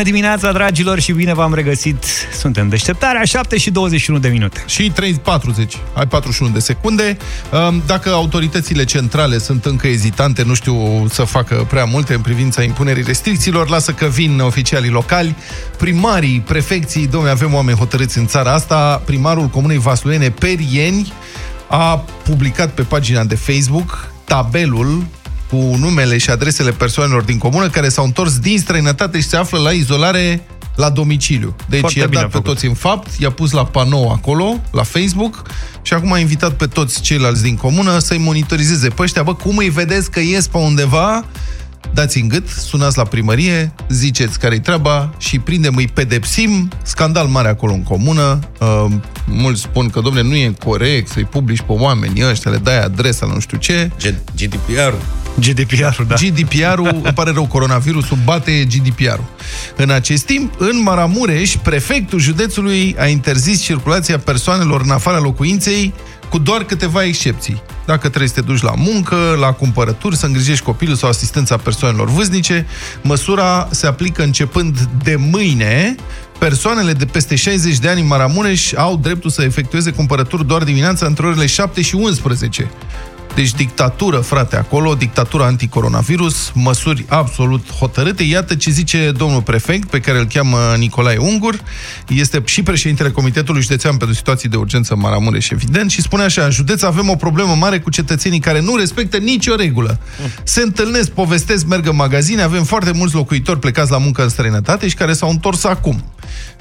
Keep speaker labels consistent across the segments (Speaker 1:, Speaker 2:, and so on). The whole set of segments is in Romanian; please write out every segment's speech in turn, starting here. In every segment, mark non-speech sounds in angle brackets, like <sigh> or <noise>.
Speaker 1: Bună dimineața, dragilor, și bine v-am regăsit. Suntem deșteptarea, 7 și 21 de minute.
Speaker 2: Și 3, 40, ai 41 de secunde. Um, dacă autoritățile centrale sunt încă ezitante, nu știu să facă prea multe în privința impunerii restricțiilor, lasă că vin oficialii locali, primarii, prefecții, domnule, avem oameni hotărâți în țara asta, primarul Comunei Vasluene, Perieni, a publicat pe pagina de Facebook tabelul cu numele și adresele persoanelor din comună care s-au întors din străinătate și se află la izolare la domiciliu. Deci
Speaker 1: Foarte
Speaker 2: i-a
Speaker 1: bine
Speaker 2: dat
Speaker 1: a
Speaker 2: pe
Speaker 1: făcut.
Speaker 2: toți în fapt, i-a pus la panou acolo, la Facebook, și acum a invitat pe toți ceilalți din comună să-i monitorizeze pe ăștia. Bă, cum îi vedeți că ies pe undeva, dați în gât, sunați la primărie, ziceți care-i treaba și prindem, îi pedepsim. Scandal mare acolo în comună. Uh, mulți spun că, domne, nu e corect să-i publici pe oamenii ăștia, le dai adresa, nu știu ce.
Speaker 3: GDPR.
Speaker 1: GDPR-ul, da.
Speaker 2: GDPR-ul, <laughs> îmi pare rău, coronavirusul bate GDPR-ul. În acest timp, în Maramureș, prefectul județului a interzis circulația persoanelor în afara locuinței cu doar câteva excepții. Dacă trebuie să te duci la muncă, la cumpărături, să îngrijești copilul sau asistența persoanelor vâznice, măsura se aplică începând de mâine. Persoanele de peste 60 de ani în Maramureș au dreptul să efectueze cumpărături doar dimineața între orele 7 și 11. Deci dictatură, frate, acolo, dictatura anticoronavirus, măsuri absolut hotărâte. Iată ce zice domnul prefect, pe care îl cheamă Nicolae Ungur, este și președintele Comitetului Județean pentru Situații de Urgență Maramureș, evident, și spune așa, în județ avem o problemă mare cu cetățenii care nu respectă nicio regulă. Se întâlnesc, povestesc, merg în magazine, avem foarte mulți locuitori plecați la muncă în străinătate și care s-au întors acum.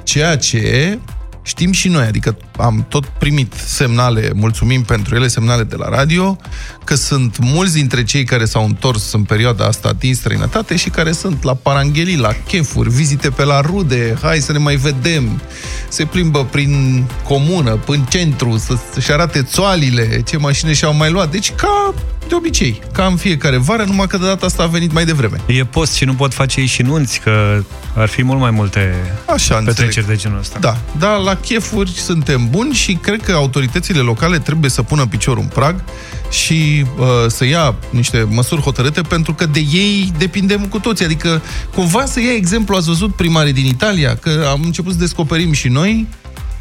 Speaker 2: Ceea ce știm și noi, adică am tot primit semnale, mulțumim pentru ele, semnale de la radio, că sunt mulți dintre cei care s-au întors în perioada asta din străinătate și care sunt la paranghelii, la chefuri, vizite pe la rude, hai să ne mai vedem, se plimbă prin comună, prin centru, să-și arate țoalile, ce mașini și-au mai luat. Deci ca de obicei, ca în fiecare vară, numai că de data asta a venit mai devreme.
Speaker 1: E post și nu pot face ei și nunți, că ar fi mult mai multe
Speaker 2: Așa,
Speaker 1: petreceri
Speaker 2: înțeleg.
Speaker 1: de genul ăsta.
Speaker 2: Da, dar la chefuri suntem buni și cred că autoritățile locale trebuie să pună piciorul în prag și uh, să ia niște măsuri hotărâte pentru că de ei depindem cu toții. Adică cumva să ia exemplu, ați văzut primarii din Italia, că am început să descoperim și noi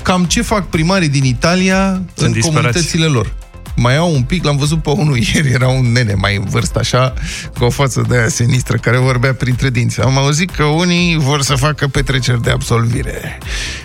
Speaker 2: cam ce fac primarii din Italia
Speaker 1: Sunt
Speaker 2: în
Speaker 1: disperați.
Speaker 2: comunitățile lor. Mai au un pic, l-am văzut pe unul <laughs> ieri, era un nene mai în vârstă, așa, cu o față de aia sinistră, care vorbea printre dinți. Am auzit că unii vor să facă petreceri de absolvire.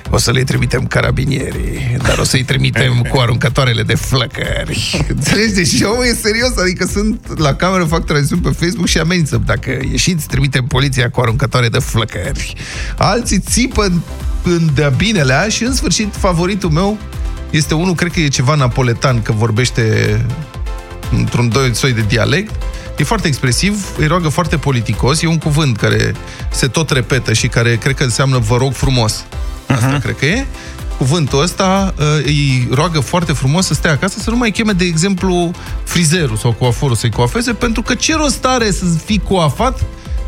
Speaker 2: O să le trimitem carabinierii, dar o să-i trimitem <laughs> cu aruncătoarele de flăcări. Înțelegi? Deci omul e serios, adică sunt la cameră, fac transmisiuni pe Facebook și amenință. Dacă ieșiți, trimitem poliția cu aruncătoare de flăcări. Alții țipă în, în de-a binelea și, în sfârșit, favoritul meu este unul, cred că e ceva napoletan, că vorbește într-un doi soi de dialect. E foarte expresiv, îi roagă foarte politicos, e un cuvânt care se tot repetă și care cred că înseamnă vă rog frumos. Asta uh-huh. cred că e. Cuvântul ăsta uh, îi roagă foarte frumos să stea acasă, să nu mai cheme, de exemplu, frizerul sau coaforul să-i coafeze, pentru că ce rost are să fii coafat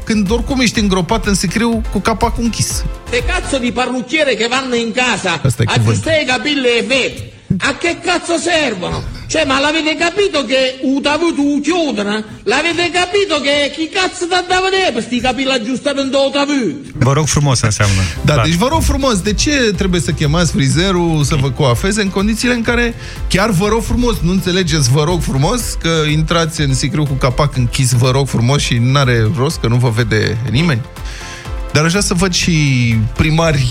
Speaker 2: când oricum ești îngropat în sicriu cu capacul închis.
Speaker 4: Ste cazzo di parrucchiere che vanno in casa
Speaker 2: Asta è
Speaker 4: a
Speaker 2: cuvânt.
Speaker 4: aggiustare i capelli e vedi, a che cazzo servono? Cioè, ma l'avete capito che utavuto chiudono? L'avete capito che chi cazzo ti da vedere per sti capelli aggiustamento utavuto?
Speaker 1: Vă rog frumos înseamnă.
Speaker 2: Da, Clar. deci vă rog frumos, de ce trebuie să chemați frizerul să vă coafeze în condițiile în care chiar vă rog frumos, nu înțelegeți vă rog frumos, că intrați în sicriu cu capac închis, vă rog frumos și n-are rost, că nu vă vede nimeni? Dar aș vrea să văd și primari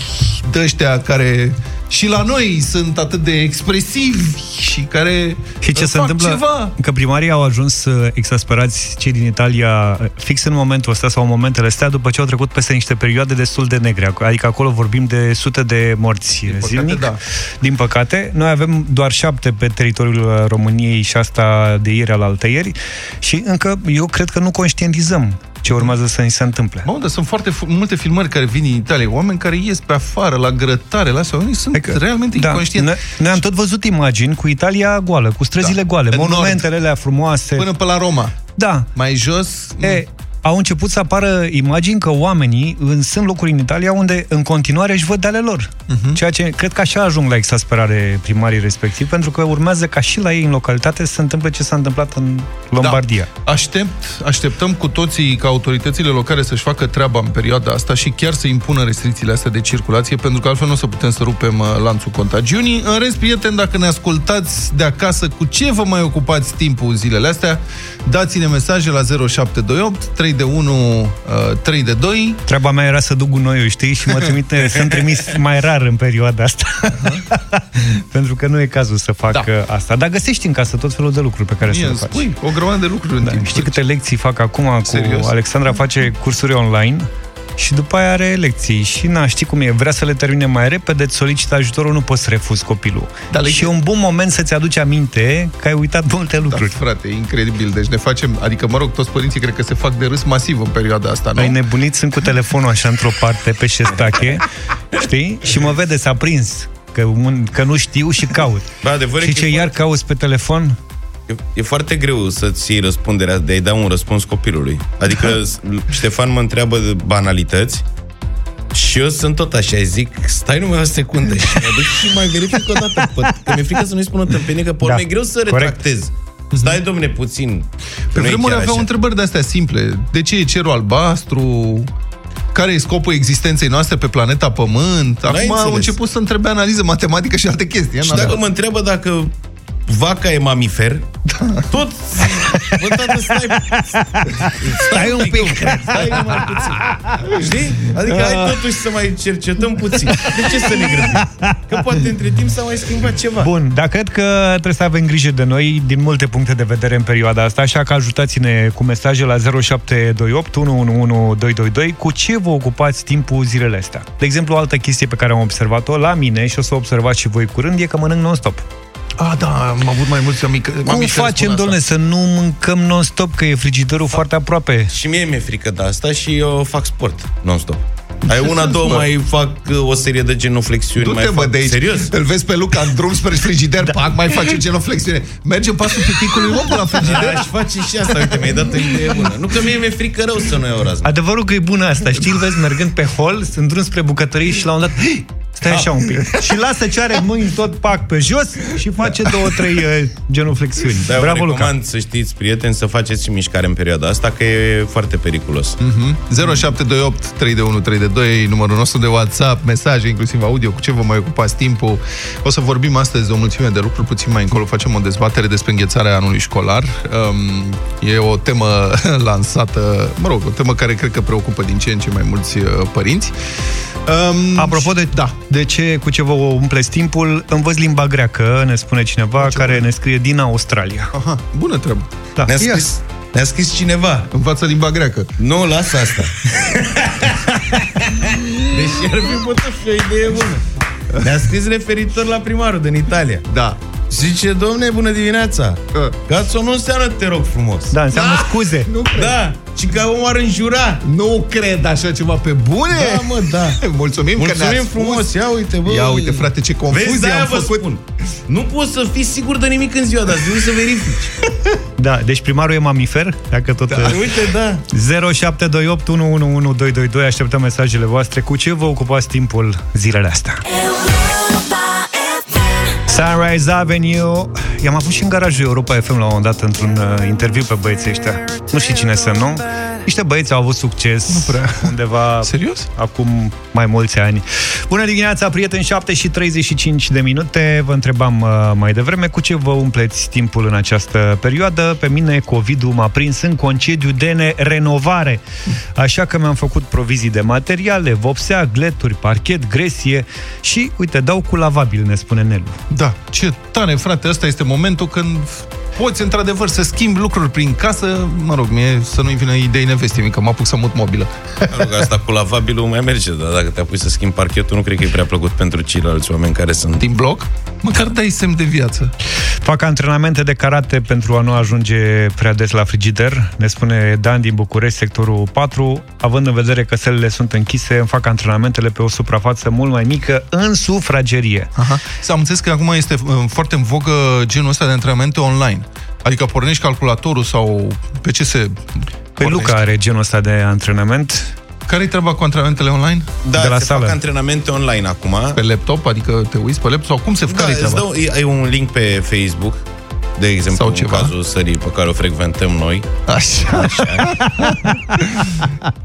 Speaker 2: de ăștia care și la noi sunt atât de expresivi și care
Speaker 1: Și ce
Speaker 2: uh,
Speaker 1: se
Speaker 2: fac
Speaker 1: întâmplă?
Speaker 2: ceva.
Speaker 1: Că primarii au ajuns uh, exasperați cei din Italia uh, fix în momentul ăsta sau în momentele astea după ce au trecut peste niște perioade destul de negre. Adică acolo vorbim de sute de morți
Speaker 2: păcate,
Speaker 1: zilnic.
Speaker 2: da.
Speaker 1: Din păcate, noi avem doar șapte pe teritoriul uh, României și asta de ieri al ieri și încă eu cred că nu conștientizăm ce urmează să ni se întâmple.
Speaker 2: Mă, dar sunt foarte fu- multe filmări care vin din Italia, oameni care ies pe afară, la grătare, la astea, oamenii sunt
Speaker 1: Adică,
Speaker 2: realmente
Speaker 1: da,
Speaker 2: inconștienți.
Speaker 1: Noi, noi am tot văzut imagini cu Italia goală, cu străzile
Speaker 2: Da.
Speaker 1: goale,
Speaker 2: În
Speaker 1: monumentele alea frumoase.
Speaker 2: Până pe la Roma.
Speaker 1: Da,
Speaker 2: Mai jos...
Speaker 1: E, au început să apară imagini că oamenii în, sunt locuri în Italia unde în continuare își văd de ale lor. Uh-huh. Ceea ce cred că așa ajung la exasperare primarii respectiv, pentru că urmează ca și la ei în localitate să se întâmple ce s-a întâmplat în Lombardia.
Speaker 2: Da. Aștept, așteptăm cu toții ca autoritățile locale să-și facă treaba în perioada asta și chiar să impună restricțiile astea de circulație, pentru că altfel nu o să putem să rupem uh, lanțul contagiunii. În rest, prieteni, dacă ne ascultați de acasă, cu ce vă mai ocupați timpul zilele astea, dați-ne mesaje la 0728 3 de 1, 3 uh, de 2.
Speaker 1: Treaba mea era să duc gunoiul, știi? Și mă trimite, <laughs> sunt trimis mai rar în perioada asta. Uh-huh. <laughs> Pentru că nu e cazul să fac da. asta. Dar găsești în casă tot felul de lucruri pe care Mie, să le faci.
Speaker 2: Spui, o grămadă de lucruri da. în timp.
Speaker 1: Știi câte lecții fac acum Serios? cu Alexandra face cursuri online și după aia are lecții. Și na, știi cum e, vrea să le termine mai repede, îți solicită ajutorul, nu poți să refuzi copilul. Da, și e un bun moment să-ți aduci aminte că ai uitat multe lucruri.
Speaker 2: Da, frate, e incredibil. Deci ne facem, adică, mă rog, toți părinții cred că se fac de râs masiv în perioada asta, nu?
Speaker 1: Ai nebunit, sunt cu telefonul așa într-o parte, pe șestache, <laughs> știi? Și mă vede, s-a prins că, un, că nu știu și caut.
Speaker 3: Ba,
Speaker 1: și ce, iar cauți pe telefon?
Speaker 3: E, e foarte greu să-ți iei răspunderea de a-i da un răspuns copilului. Adică <laughs> Ștefan mă întreabă de banalități și eu sunt tot așa, zic, stai numai o secundă și mă duc și mai verific o dată. Că mi-e frică să nu-i spun o tâmpenie, că pe da. e greu să Corect. retractez. Stai, domne, puțin.
Speaker 2: Pe vremuri aveau întrebări de-astea simple. De ce e cerul albastru? Care e scopul existenței noastre pe planeta Pământ? Acum au început să întrebe analiză matematică și alte chestii.
Speaker 3: Și dacă mă întreabă dacă vaca e mamifer, da. tot... Bă, tată, stai...
Speaker 1: Stai un pic.
Speaker 3: Stai mai puțin. Știi? Adică hai totuși să mai cercetăm puțin. De ce să ne grăbim? Că poate între timp s-a mai schimbat ceva.
Speaker 1: Bun, dar cred că trebuie să avem grijă de noi din multe puncte de vedere în perioada asta, așa că ajutați-ne cu mesaje la 0728 111222 cu ce vă ocupați timpul zilele astea. De exemplu, o altă chestie pe care am observat-o la mine și o să o observați și voi curând e că mănânc non-stop.
Speaker 2: Ah, da, am avut mai mulți amici.
Speaker 1: Cum facem, domnule, să nu mâncăm non-stop, că e frigiderul da. foarte aproape?
Speaker 3: Și mie mi-e frică de asta și eu fac sport non-stop. Ai una, două, mai fac uh, o serie de genoflexiuni.
Speaker 2: Du-te,
Speaker 3: mai fac...
Speaker 2: de aici.
Speaker 3: Serios?
Speaker 2: Îl vezi pe Luca în drum spre frigider, da. pac, mai face genoflexiune. Merge pasul piticului om la frigider.
Speaker 3: Da, și face și asta. Uite, mi-ai dat o idee bună. Nu că mie mi-e frică rău să nu iau razna.
Speaker 1: Adevărul că e bună asta. Știi, îl vezi mergând pe hol, în drum spre bucătărie și la un dat Stai așa un pic. <laughs> și lasă ce are mâini tot pac pe jos și face două, trei uh, genuflexiuni.
Speaker 3: Da, Bravo, Luca. să știți, prieteni, să faceți și mișcare în perioada asta, că e foarte periculos.
Speaker 2: Mm-hmm. 0728 321 322 numărul nostru de WhatsApp, mesaje, inclusiv audio, cu ce vă mai ocupați timpul. O să vorbim astăzi de o mulțime de lucruri, puțin mai încolo facem o dezbatere despre înghețarea anului școlar. Um, e o temă <laughs> lansată, mă rog, o temă care cred că preocupă din ce în ce mai mulți uh, părinți.
Speaker 1: Um, Apropo de, da, de ce, cu ce vă umpleți timpul, învăț limba greacă, ne spune cineva, ce care bun. ne scrie din Australia.
Speaker 2: Aha, bună treabă.
Speaker 3: Da. Ne-a scris, ne-a scris cineva.
Speaker 2: Învață limba greacă.
Speaker 3: Nu, lasă asta. <laughs> Deși ar fi putut fi o idee bună. Ne-a scris referitor la primarul din Italia.
Speaker 2: Da.
Speaker 3: Zice, domne, bună dimineața! Uh. Gațo nu înseamnă te rog frumos.
Speaker 1: Da, înseamnă da? scuze.
Speaker 3: Nu cred. Da, și că omul ar înjura.
Speaker 2: Nu cred așa ceva pe bune.
Speaker 3: Da, mă, da.
Speaker 2: Mulțumim, <laughs>
Speaker 3: Mulțumim
Speaker 2: că ne
Speaker 3: frumos. Ia uite, bă.
Speaker 2: Ia uite, frate, ce confuzie
Speaker 3: Vezi,
Speaker 2: am făcut.
Speaker 3: Spun. Nu poți să fii sigur de nimic în ziua de azi, trebuie să verifici. <laughs>
Speaker 1: Da, deci primarul e mamifer, dacă tot...
Speaker 3: Da, uh, uite, da.
Speaker 1: 0728 111222, așteptăm mesajele voastre. Cu ce vă ocupați timpul zilele astea? Sunrise Avenue. I-am avut și în garajul Europa FM la un moment dat într-un uh, interviu pe băieții ăștia. Nu știu cine să nu Niște băieți au avut succes
Speaker 2: Nu prea.
Speaker 1: Undeva <laughs>
Speaker 2: Serios?
Speaker 1: Acum mai mulți ani. Bună dimineața, prieteni, 7 și 35 de minute. Vă întrebam uh, mai devreme Cu ce vă umpleți timpul în această perioadă? Pe mine COVID-ul m-a prins în concediu de renovare Așa că mi-am făcut provizii de materiale Vopsea, gleturi, parchet, gresie Și, uite, dau cu lavabil, ne spune Nelu.
Speaker 2: Da, ce tare, frate, ăsta este momentul când poți într-adevăr să schimbi lucruri prin casă, mă rog, mie să nu-i vină idei nevestii, că mă apuc să mut mobilă.
Speaker 3: Mă rog, asta cu lavabilul mai merge, dar dacă te apuci să schimbi parchetul, nu cred că e prea plăcut pentru ceilalți oameni care sunt...
Speaker 2: Din bloc? Măcar dai semn de viață.
Speaker 1: Fac antrenamente de karate pentru a nu ajunge prea des la frigider, ne spune Dan din București, sectorul 4. Având în vedere că selele sunt închise, îmi fac antrenamentele pe o suprafață mult mai mică, în sufragerie.
Speaker 2: Aha. Să am înțeles că acum este uh, foarte în vogă genul ăsta de antrenamente online Adică pornești calculatorul sau pe ce se
Speaker 1: Păi
Speaker 2: pornește?
Speaker 1: Luca are genul ăsta de antrenament.
Speaker 2: Care-i treaba cu antrenamentele online?
Speaker 3: Da,
Speaker 1: De la
Speaker 3: se
Speaker 1: sală.
Speaker 3: fac antrenamente online acum.
Speaker 2: Pe laptop? Adică te uiți pe laptop? Sau cum se
Speaker 3: Da,
Speaker 2: care-i
Speaker 3: îți
Speaker 2: treaba?
Speaker 3: dau, ai un link pe Facebook, de exemplu,
Speaker 2: Sau
Speaker 3: în
Speaker 2: ceva.
Speaker 3: cazul sării pe care o frecventăm noi.
Speaker 2: Așa.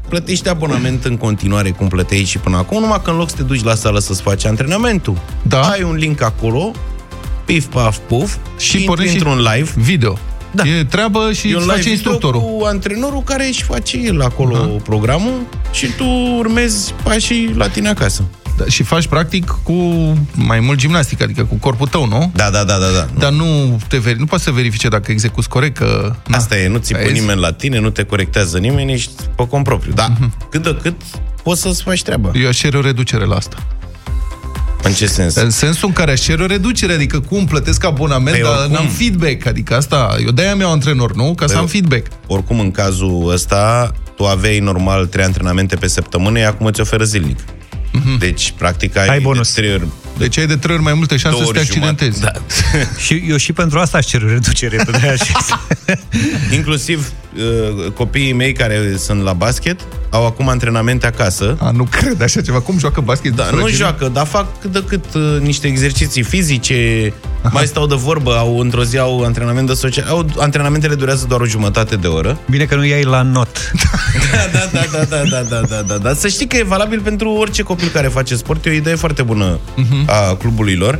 Speaker 3: Plătești abonament în continuare cum plăteai și până acum, numai că în loc să te duci la sală să-ți faci antrenamentul,
Speaker 2: Da.
Speaker 3: ai un link acolo, pif, paf, puf,
Speaker 2: Și
Speaker 3: și intri
Speaker 2: pornești și-
Speaker 3: într-un live.
Speaker 2: Video.
Speaker 3: Da.
Speaker 2: E treabă și
Speaker 3: E un
Speaker 2: îți
Speaker 3: live
Speaker 2: face
Speaker 3: video
Speaker 2: instructorul.
Speaker 3: cu antrenorul care își face el acolo programul și tu urmezi pașii la tine acasă.
Speaker 2: Da, și faci practic cu mai mult gimnastică, adică cu corpul tău, nu?
Speaker 3: Da, da, da, da. da.
Speaker 2: Dar nu, te veri, nu poți să verifice dacă execuți corect, că... na.
Speaker 3: Asta e, nu ți pune
Speaker 2: Vezi?
Speaker 3: nimeni la tine, nu te corectează nimeni, ești pe cont propriu. Da,
Speaker 2: Mhm.
Speaker 3: cât de cât poți să-ți faci treaba.
Speaker 2: Eu aș cere o reducere la asta.
Speaker 3: În ce sens?
Speaker 2: În sensul în care aș cere o reducere, adică cum plătesc abonament,
Speaker 3: Păi
Speaker 2: dar
Speaker 3: oricum.
Speaker 2: n-am feedback, adică asta, eu de-aia mi-au antrenor, nu? Ca să
Speaker 3: Păi
Speaker 2: am feedback.
Speaker 3: Oricum, în cazul ăsta, tu aveai normal trei antrenamente pe săptămână, iar acum îți oferă zilnic. Deci, practic, ai,
Speaker 1: Ai bonus.
Speaker 3: de trei ori,
Speaker 2: Deci ai de trei ori mai multe șanse
Speaker 3: două
Speaker 2: să te
Speaker 3: ori jumate.
Speaker 2: accidentezi.
Speaker 3: Da. <laughs>
Speaker 1: Și eu și pentru asta aș cer reducere. Pe de-aia și-
Speaker 3: Inclusiv uh, copiii mei care sunt la basket au acum antrenamente acasă.
Speaker 2: A, nu cred așa ceva. Cum joacă basket?
Speaker 3: Da, nu
Speaker 2: Frăgile?
Speaker 3: joacă, dar fac cât de cât uh, niște exerciții fizice, Aha. mai stau de vorbă, au într-o zi au antrenament de social. Au, antrenamentele durează doar o jumătate de oră.
Speaker 1: Bine că nu iei la not. <laughs>
Speaker 3: Da, da, da, da, da, da, da, da, da. Să știi că e valabil pentru orice copil care face sport. E o idee foarte bună a clubului lor.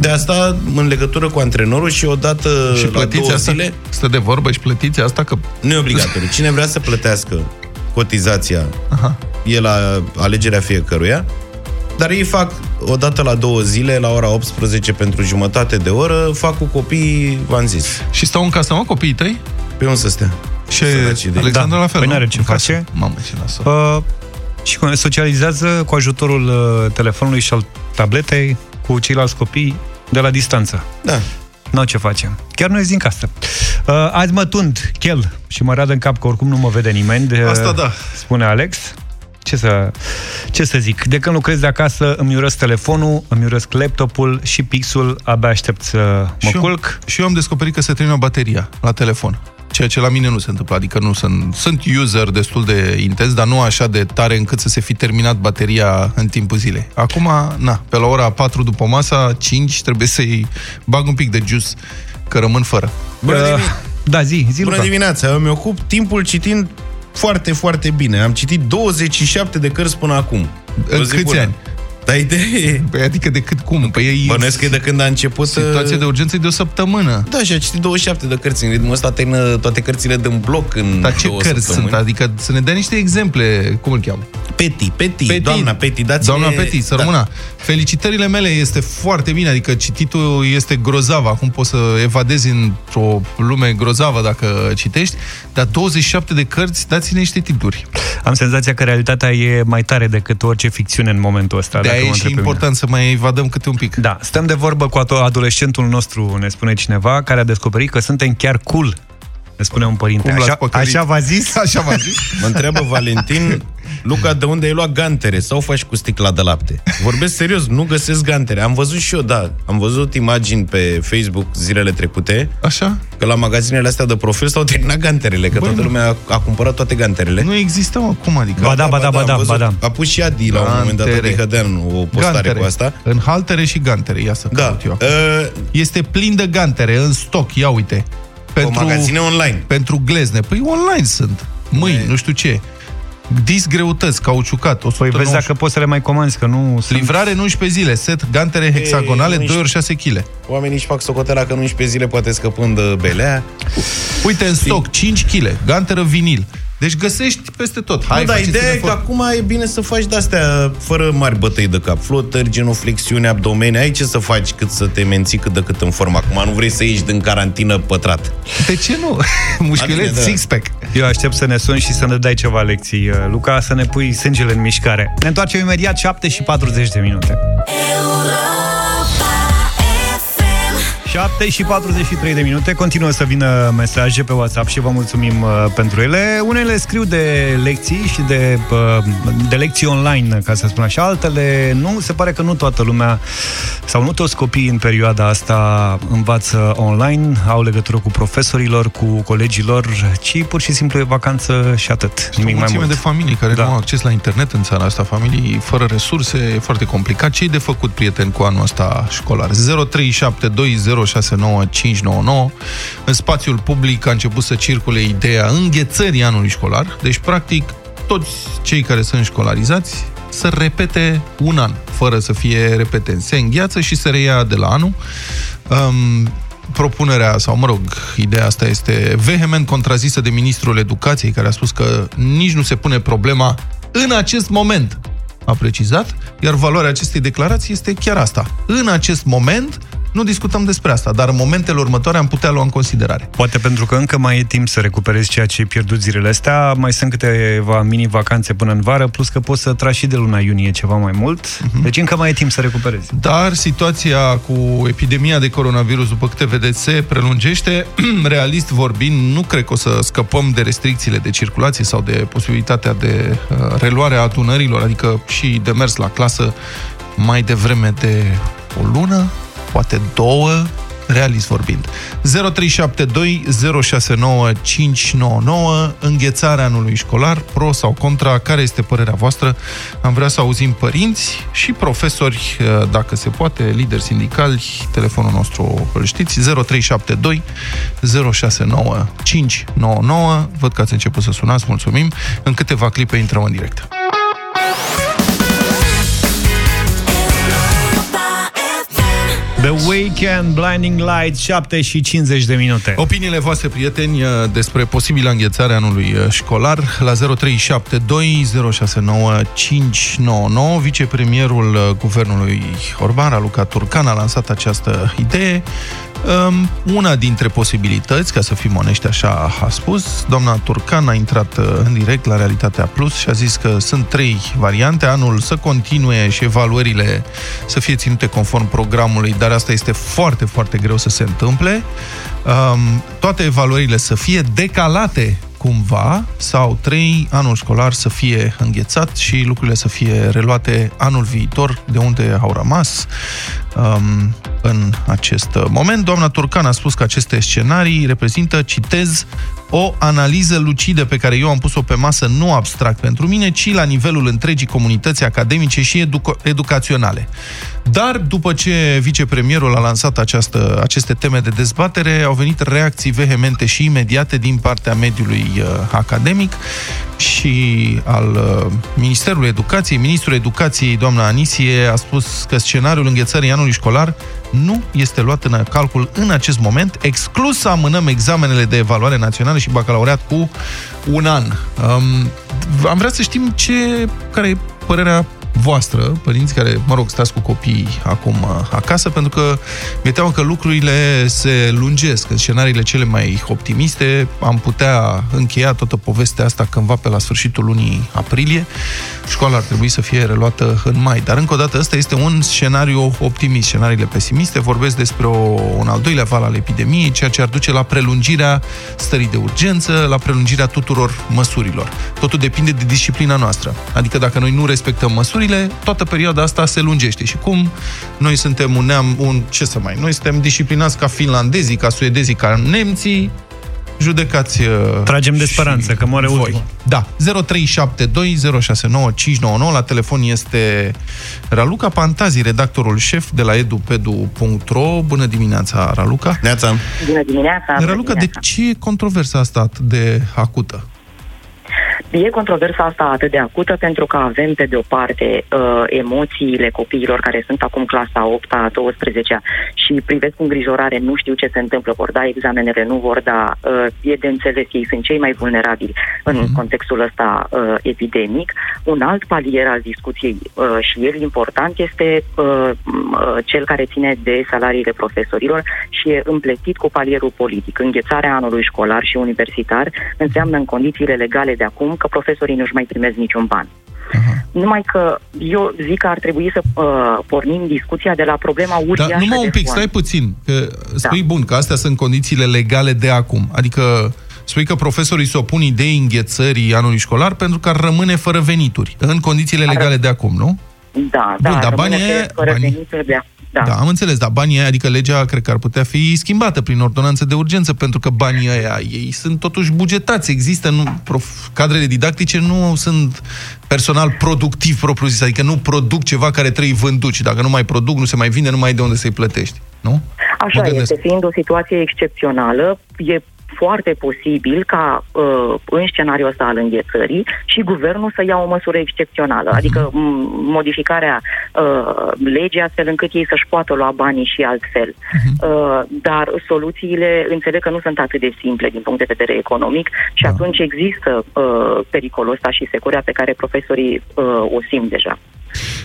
Speaker 3: De asta, în legătură cu antrenorul și odată
Speaker 2: Și
Speaker 3: la
Speaker 2: plătiți
Speaker 3: două
Speaker 2: asta?
Speaker 3: zile,
Speaker 2: Stă de vorbă și plătiți asta că...
Speaker 3: nu e obligatoriu. Cine vrea să plătească cotizația,
Speaker 2: Aha.
Speaker 3: e la alegerea fiecăruia, dar ei fac odată la două zile, la ora 18 pentru jumătate de oră, fac cu copiii, v-am zis.
Speaker 2: Și stau în casă, mă, copiii tăi?
Speaker 3: Pe unde să stea?
Speaker 2: Și
Speaker 3: Săracii de-
Speaker 2: Alexandra la fel,
Speaker 1: Păi
Speaker 2: nu?
Speaker 1: n-are ce
Speaker 2: În casă.
Speaker 1: face.
Speaker 2: Mamă, ce nasol.
Speaker 1: Uh, și cu- socializează cu ajutorul uh, telefonului și al tabletei cu ceilalți copii de la distanță.
Speaker 3: Da.
Speaker 1: Nu ce facem. Chiar nu ies din casă. Uh, azi mă tund, chel, și mă radă în cap că oricum nu mă vede nimeni. De,
Speaker 2: Asta da.
Speaker 1: Spune Alex. Ce să, ce să zic? De când lucrez de acasă, îmi urăsc telefonul, îmi urăsc laptopul și pixul, abia aștept să mă
Speaker 2: și eu,
Speaker 1: culc.
Speaker 2: Și eu am descoperit că se termină bateria la telefon. Ceea ce la mine nu se întâmplă. Adică nu sunt, sunt user destul de intens, dar nu așa de tare încât să se fi terminat bateria în timpul zilei. Acum, na, pe la ora 4 după masa, 5, trebuie să-i bag un pic de juice, că rămân fără.
Speaker 3: Bună,
Speaker 1: Uh,
Speaker 3: dimine-
Speaker 1: da, zi, zi,
Speaker 3: Bună
Speaker 1: Luca.
Speaker 3: dimineața! Eu mi-ocup timpul citind foarte, foarte bine. Am citit 27 de cărți până acum.
Speaker 2: În
Speaker 3: O zi
Speaker 2: câți
Speaker 3: bună.
Speaker 2: ani?
Speaker 3: Dar idee
Speaker 2: Păi adică de cât cum? Păi e
Speaker 3: Bănuiesc că e de când a început...
Speaker 2: situație de
Speaker 3: uh,
Speaker 2: urgență e de o săptămână.
Speaker 3: Da, și a citit 27 de cărți. În ritmul ăsta termină toate cărțile din bloc în
Speaker 2: Dar ce
Speaker 3: două
Speaker 2: cărți
Speaker 3: săptămâni.
Speaker 2: sunt? Adică să ne dea niște exemple, cum îl cheamă?
Speaker 3: Peti, Peti,
Speaker 2: Peti.
Speaker 3: doamna Peti, dați
Speaker 2: Doamna Peti, să rămână. Felicitările mele, este foarte bine, adică cititul este grozav, acum poți să evadezi într-o lume grozavă dacă citești, dar 27 de cărți, dați-ne niște titluri.
Speaker 1: Am senzația că realitatea e mai tare decât orice ficțiune în momentul ăsta.
Speaker 2: De
Speaker 1: dacă
Speaker 2: aia
Speaker 1: mă
Speaker 2: e și
Speaker 1: întreb pe mine.
Speaker 2: important să mai evadăm câte un pic.
Speaker 1: Da, stăm de vorbă cu ato- adolescentul nostru, ne spune cineva, care a descoperit că suntem chiar cool, ne spune un părinte.
Speaker 2: Cum l-ați
Speaker 1: Așa,
Speaker 2: păcălit?
Speaker 1: așa v-a zis? <laughs>
Speaker 2: Așa v-am zis.
Speaker 3: Mă întreabă Valentin, Luca, de unde ai luat gantere? Sau faci cu sticla de lapte? Vorbesc serios, nu găsesc gantere. Am văzut și eu, da, am văzut imagini pe Facebook zilele trecute,
Speaker 2: Așa?
Speaker 3: că la magazinele astea de profil s-au terminat ganterele, că
Speaker 2: Băi,
Speaker 3: toată
Speaker 2: nu.
Speaker 3: lumea a, a cumpărat toate ganterele.
Speaker 2: Nu existau acum, adică...
Speaker 1: Ba da, ba da, ba
Speaker 3: am
Speaker 1: da,
Speaker 3: văzut.
Speaker 1: ba da.
Speaker 3: A pus și Adi la un moment dat,
Speaker 2: Gantere.
Speaker 3: Adi Hădean, o postare
Speaker 2: gantere.
Speaker 3: cu asta.
Speaker 2: În haltere și gantere, ia să
Speaker 3: Da,
Speaker 2: caut eu.
Speaker 3: uh,
Speaker 2: Este plin de gantere în stoc, ia uite.
Speaker 3: Pentru... magazine online.
Speaker 2: pentru glezne. Păi online sunt. Mâini,
Speaker 3: E.
Speaker 2: nu știu ce. Disc greutăți, cauciucat, 190.
Speaker 1: Păi vezi dacă poți să le mai comanzi, că nu sunt...
Speaker 2: Livrare în 11 zile, set gantere hexagonale, 2 ori 6 kg.
Speaker 3: Oamenii își fac socotela că în 11 zile poate scăpând de belea.
Speaker 2: Uite, în stoc, 5 kg, ganteră vinil. Deci găsești peste tot.
Speaker 3: Hai, nu, dar
Speaker 2: faceți-ne
Speaker 3: ideea e că
Speaker 2: foto.
Speaker 3: acum e bine să faci de-astea fără mari bătăi de cap. Flotări, genoflexiune, abdomene, ai ce să faci cât să te menții cât de cât în formă. Acum nu vrei să ieși din carantină pătrat.
Speaker 2: De ce nu? <laughs> Mușchiuleț,
Speaker 3: Bine, da.
Speaker 2: six-pack.
Speaker 1: Eu aștept să ne suni și să ne dai ceva lecții, uh, Luca, să ne pui sângele în mișcare. Ne întoarcem imediat 7 și 40 de minute.
Speaker 5: Europa FM
Speaker 1: 7 și 43 de minute. Continuă să vină mesaje pe WhatsApp și vă mulțumim uh, pentru ele. Unele scriu de lecții și de, uh, de lecții online, ca să spun așa. Altele nu. Se pare că nu toată lumea sau nu toți copiii în perioada asta învață online, au legătură cu profesorilor, cu colegilor, ci pur și simplu e vacanță și atât. Nimic mai mult.
Speaker 2: de familii care da. nu au acces la internet în țara asta, familii fără resurse, e foarte complicat. Ce de făcut, prieteni, cu anul ăsta școlar? 0372069599 În spațiul public a început să circule ideea înghețării anului școlar. Deci, practic, toți cei care sunt școlarizați să repete un an, fără să fie repete. Se îngheață și se reia de la anul. Um, propunerea, sau mă rog, ideea asta este vehement contrazisă de ministrul educației, care a spus că nici nu se pune problema în acest moment, a precizat, iar valoarea acestei declarații este chiar asta. În acest moment, nu discutăm despre asta, dar în momentele următoare am putea lua în considerare.
Speaker 1: Poate pentru că încă mai e timp să recuperezi ceea ce ai pierdut zilele astea, mai sunt câteva mini-vacanțe până în vară, plus că poți să tragi și de luna iunie ceva mai mult, uh-huh. deci încă mai e timp să recuperezi.
Speaker 2: Dar situația cu epidemia de coronavirus, după câte vedeți, se prelungește. <clears throat> Realist vorbind, nu cred că o să scăpăm de restricțiile de circulație sau de posibilitatea de uh, reluare a adunărilor, adică și de mers la clasă mai devreme de o lună, poate două, realist vorbind. 0372 069 599, înghețarea anului școlar, pro sau contra, care este părerea voastră? Am vrea să auzim părinți și profesori, eh, dacă se poate, lideri sindicali, telefonul nostru îl știți, 0372 069 599, văd că ați început să sunați, mulțumim, în câteva clipe intrăm în direct.
Speaker 1: The Weekend, Blinding Lights, 7 și 50 de minute.
Speaker 2: Opiniile voastre, prieteni, uh, despre posibilă înghețare anului uh, școlar la 0372069599. Vicepremierul uh, guvernului Orban, Raluca Turcan, a lansat această idee. Um, una dintre posibilități, ca să fim onești, așa a spus, doamna Turcan a intrat în direct la Realitatea Plus și a zis că sunt trei variante. Anul să continue și evaluările să fie ținute conform programului, dar asta este foarte, foarte greu să se întâmple. Um, toate evaluările să fie decalate cumva, sau trei anul școlar să fie înghețat și lucrurile să fie reluate anul viitor, de unde au rămas. Um, în acest moment. Doamna Turcan a spus că aceste scenarii reprezintă, citez, o analiză lucidă pe care eu am pus-o pe masă nu abstract pentru mine, ci la nivelul întregii comunități academice și educa- educaționale. Dar după ce vicepremierul a lansat această, aceste teme de dezbatere, au venit reacții vehemente și imediate din partea mediului uh, academic și al uh, Ministerului Educației. Ministrul Educației, doamna Anisie, a spus că scenariul înghețării anului școlar nu este luat în calcul în acest moment, exclus să amânăm examenele de evaluare națională și bacalaureat cu un an. Um, am vrea să știm ce, care e părerea voastră, părinți care, mă rog, stați cu copiii acum uh, acasă, pentru că mi-e teamă că lucrurile se lungesc. În scenariile cele mai optimiste am putea încheia toată povestea asta cândva pe la sfârșitul lunii aprilie. Școala ar trebui să fie reluată în mai. Dar, încă o dată, ăsta este un scenariu optimist. Scenariile pesimiste vorbesc despre o, un al doilea val al epidemiei, ceea ce ar duce la prelungirea stării de urgență, la prelungirea tuturor măsurilor. Totul depinde de disciplina noastră. Adică dacă noi nu respectăm măsuri, măsurile, toată perioada asta se lungește. Și cum noi suntem un neam, un, ce să mai, noi suntem disciplinați ca finlandezii, ca suedezii, ca nemții, judecați uh,
Speaker 1: Tragem de speranță, că moare voi. ultimul.
Speaker 2: Da, 0372069599, la telefon este Raluca Pantazi, redactorul șef de la edupedu.ro. Bună dimineața, Raluca!
Speaker 5: Neața! Bună dimineața!
Speaker 2: Raluca, bună dimineața. de ce e controversa asta atât de acută?
Speaker 5: E controversa asta atât de acută pentru că avem, pe de o parte, uh, emoțiile copiilor care sunt acum clasa 8 a 12 și privesc cu îngrijorare, nu știu ce se întâmplă, vor da examenele, nu vor da, uh, e de înțeles, ei sunt cei mai vulnerabili în mm-hmm. contextul ăsta uh, epidemic. Un alt palier al discuției uh, și el important este uh, uh, cel care ține de salariile profesorilor și e împletit cu palierul politic. Înghețarea anului școlar și universitar înseamnă în condițiile legale de acum că profesorii nu-și mai primesc niciun ban. Aha. Numai că eu zic că ar trebui să uh, pornim discuția de la problema uriașă
Speaker 2: Dar numai un pic,
Speaker 5: foame.
Speaker 2: stai puțin. Că spui da. bun că astea sunt condițiile legale de acum. Adică spui că profesorii se opun idei înghețării anului școlar pentru că ar rămâne fără venituri. În condițiile legale de acum, nu?
Speaker 5: Da,
Speaker 2: Bun,
Speaker 5: da,
Speaker 2: dar banii
Speaker 5: rămâne
Speaker 2: aia-
Speaker 5: fără
Speaker 2: banii-
Speaker 5: venituri de a- da.
Speaker 2: Da, am înțeles, dar banii aia, adică legea, cred că ar putea fi schimbată prin ordonanță de urgență, pentru că banii aia, ei sunt totuși bugetați, există, nu, prof, cadrele didactice nu sunt personal productiv propriu-zis, adică nu produc ceva care trebuie vândut și dacă nu mai produc, nu se mai vinde, nu mai ai de unde să-i plătești, nu?
Speaker 5: Așa
Speaker 2: Mă gândesc.
Speaker 5: este, fiind o situație excepțională, e foarte posibil ca uh, în scenariul ăsta al înghețării și guvernul să ia o măsură excepțională,
Speaker 2: Mhm.
Speaker 5: adică m- modificarea uh, legii astfel încât ei să-și poată lua banii și altfel.
Speaker 2: Mhm.
Speaker 5: Uh, dar soluțiile înțeleg că nu sunt atât de simple din punct de vedere economic și
Speaker 2: Da.
Speaker 5: atunci există uh, pericolul ăsta și securea pe care profesorii uh, o simt deja.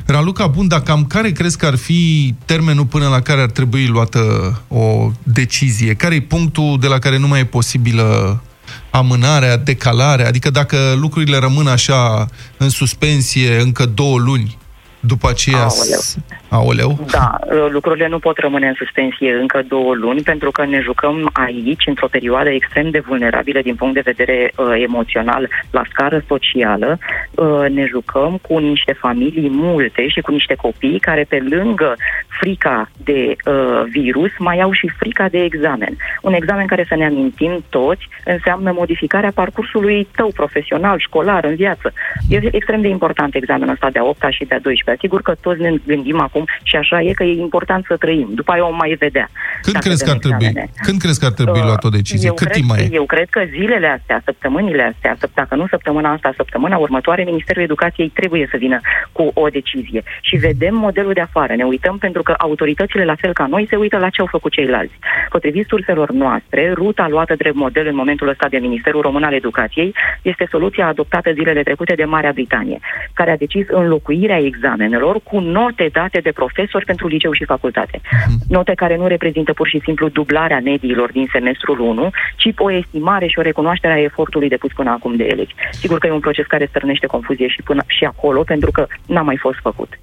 Speaker 2: Raluca, bun, dar cam care crezi că ar fi termenul până la care ar trebui luată o decizie? Care e punctul de la care nu mai e posibilă amânarea, decalarea? Adică dacă lucrurile rămân așa în suspensie încă două luni, după aceea... s- Aoleu.
Speaker 5: Da, lucrurile nu pot rămâne în suspensie încă două luni pentru că ne jucăm aici într-o perioadă extrem de vulnerabilă din punct de vedere uh, emoțional la scară socială. Uh, ne jucăm cu niște familii multe și cu niște copii care pe lângă frica de uh, virus mai au și frica de examen. Un examen care să ne amintim toți înseamnă modificarea parcursului tău profesional, școlar, în viață. E extrem de important examenul ăsta de a 8 și de a 12 Sigur că toți ne gândim acum și așa e că e important să trăim. După aia o mai vedea.
Speaker 2: Când
Speaker 5: dacă
Speaker 2: crezi că
Speaker 5: dăm
Speaker 2: ar trebui?
Speaker 5: examene.
Speaker 2: Când crezi că ar trebui
Speaker 5: Uh,
Speaker 2: luat o decizie?
Speaker 5: Eu
Speaker 2: Cât
Speaker 5: cred,
Speaker 2: timp mai e?
Speaker 5: Eu cred că zilele astea, săptămânile astea, săp- dacă nu săptămâna asta, săptămâna următoare, Ministerul Educației trebuie să vină cu o decizie. Și vedem modelul de afară. Ne uităm pentru că autoritățile, la fel ca noi, se uită la ce au făcut ceilalți. Potrivit surselor noastre, ruta luată drept model în momentul ăsta de Ministerul Român al Educației este soluția adoptată zilele trecute de Marea Britanie, care a decis înlocuirea examenelor cu note date de profesori pentru liceu și facultate. Note care nu reprezintă pur și simplu dublarea mediilor din semestrul 1, ci o estimare și o recunoaștere a efortului depus până acum de elevi. Sigur că e un proces care stârnește confuzie și, până, și acolo, pentru că n-a mai fost făcut.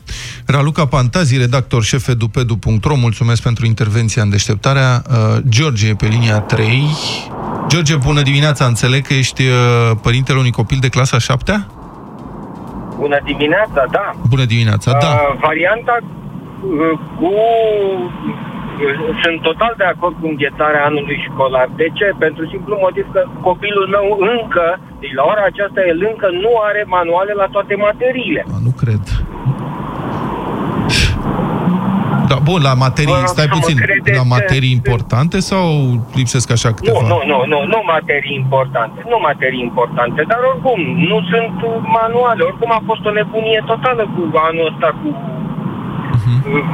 Speaker 2: Raluca Pantazi, redactor șef edupedu.ro, mulțumesc pentru intervenția în deșteptarea. Uh, George e pe linia 3. George, bună dimineața, înțeleg că ești uh, părintele unui copil de clasa 7
Speaker 6: Bună dimineața, da.
Speaker 2: Bună dimineața, da.
Speaker 6: Uh, varianta uh, cu... uh, Sunt total de acord cu înghețarea anului școlar. De ce? Pentru simplu motiv că copilul meu încă, deci la ora aceasta el încă nu are manuale la toate materiile.
Speaker 2: A, nu cred. Da, bun, la materii,
Speaker 6: Vă rog
Speaker 2: stai
Speaker 6: să mă
Speaker 2: puțin,
Speaker 6: credeți
Speaker 2: la
Speaker 6: că-
Speaker 2: materii importante sau lipsesc așa
Speaker 6: Nu,
Speaker 2: câteva?
Speaker 6: nu, nu, nu, nu materii importante, nu materii importante, dar oricum, nu sunt uh, manuale, oricum a fost o nebunie totală cu anul ăsta, cu
Speaker 2: Mhm.
Speaker 6: uh,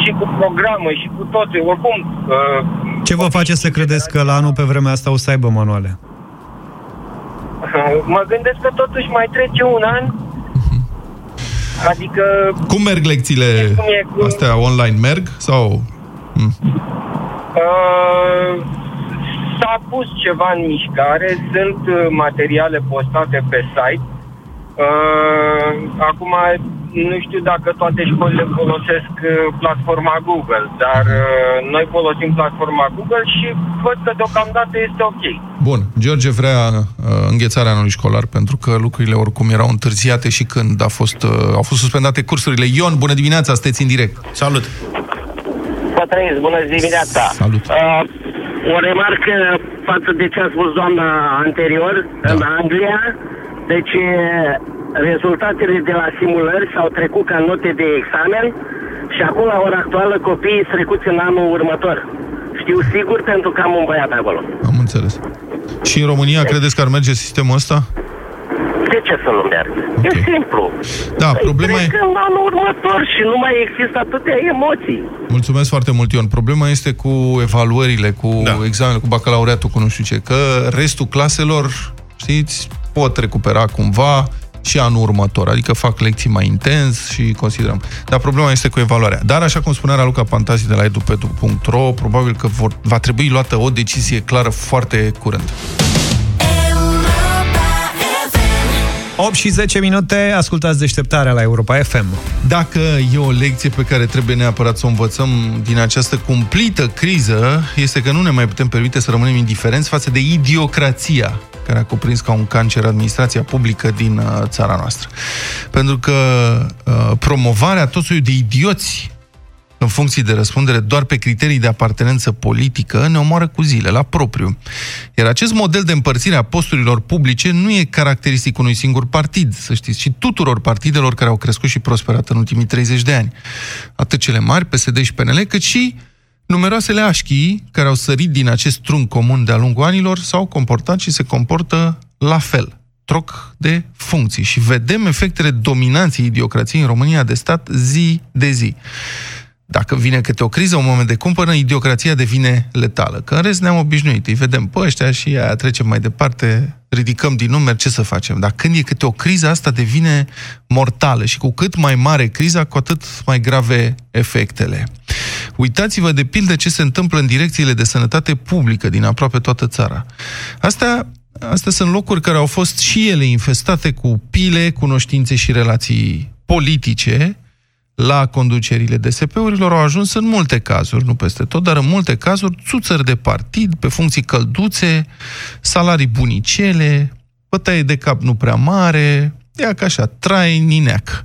Speaker 6: și cu programă și cu toate, oricum... Uh,
Speaker 1: Ce vă face să credeți că la anul pe vremea asta o să aibă manuale? <laughs>
Speaker 6: Mă gândesc că totuși mai trece un an, adică
Speaker 2: Cum merg lecțiile
Speaker 6: cum e cu-
Speaker 2: astea online? Merg sau... Mm.
Speaker 6: uh, s-a pus ceva în mișcare, sunt uh, materiale postate pe site. Uh, acum nu știu dacă toate școlile folosesc uh, platforma Google, dar uh, noi folosim platforma Google și văd că deocamdată este ok.
Speaker 2: Bun, George vrea uh, înghețarea anului școlar pentru că lucrurile oricum erau întârziate și când a fost, uh, au fost suspendate cursurile. Ion, bună dimineața, sunteți în direct.
Speaker 3: Salut!
Speaker 7: Vă trăiesc, bună dimineața!
Speaker 2: Salut.
Speaker 7: Uh, o remarcă față de ce a spus doamna anterior, da. în Anglia, deci uh, rezultatele de la simulări s-au trecut ca note de examen și acum, la ora actuală, copiii sunt trecuți în anul următor. Știu sigur pentru că am un băiat acolo.
Speaker 2: Am înțeles. Și în România credeți că ar merge sistemul ăsta?
Speaker 7: De ce să nu meargă?
Speaker 2: Ok.
Speaker 7: E simplu.
Speaker 2: Da, problema e...
Speaker 7: Trec în anul următor și nu mai există atâtea emoții.
Speaker 2: Mulțumesc foarte mult, Ion. Problema este cu evaluările, cu
Speaker 3: Da.
Speaker 2: da. examenele, cu bacalaureatul, cu nu știu ce, că restul claselor, știți, pot recupera cumva și anul următor, adică fac lecții mai intens și considerăm. Dar problema este cu evaluarea. Dar, așa cum spunea Raluca Pantazi de la edupedu.ro, probabil că vor, va trebui luată o decizie clară foarte curând.
Speaker 1: 8 și 10 minute, ascultați deșteptarea la Europa FM.
Speaker 2: Dacă e o lecție pe care trebuie neapărat să o învățăm din această cumplită criză, este că nu ne mai putem permite să rămânem indiferenți față de idiocrația care a cuprins ca un cancer administrația publică din uh, țara noastră. Pentru că uh, promovarea tot soiul de idioți în funcție de răspundere doar pe criterii de apartenență politică ne omoară cu zile, la propriu. Iar acest model de împărțire a posturilor publice nu e caracteristic unui singur partid, să știți, ci tuturor partidelor care au crescut și prosperat în ultimii 30 de ani. Atât cele mari, PSD și PNL, cât și numeroasele așchii care au sărit din acest trunc comun de-a lungul anilor s-au comportat și se comportă la fel. Troc de funcții și vedem efectele dominanței idiocrației în România de stat zi de zi dacă vine câte o criză, un moment de cumpără, idiocrația devine letală. Că în rest ne-am obișnuit, îi vedem pe ăștia și aia trecem mai departe, ridicăm din numeri, ce să facem? Dar când e câte o criză, asta devine mortală și cu cât mai mare criza, cu atât mai grave efectele. Uitați-vă de pildă ce se întâmplă în direcțiile de sănătate publică din aproape toată țara. Astea Astea sunt locuri care au fost și ele infestate cu pile, cunoștințe și relații politice, la conducerile DSP-urilor au ajuns în multe cazuri, nu peste tot, dar în multe cazuri, țuțări de partid, pe funcții călduțe, salarii bunicele, bătaie de cap nu prea mare, ia ca așa, trai nineac.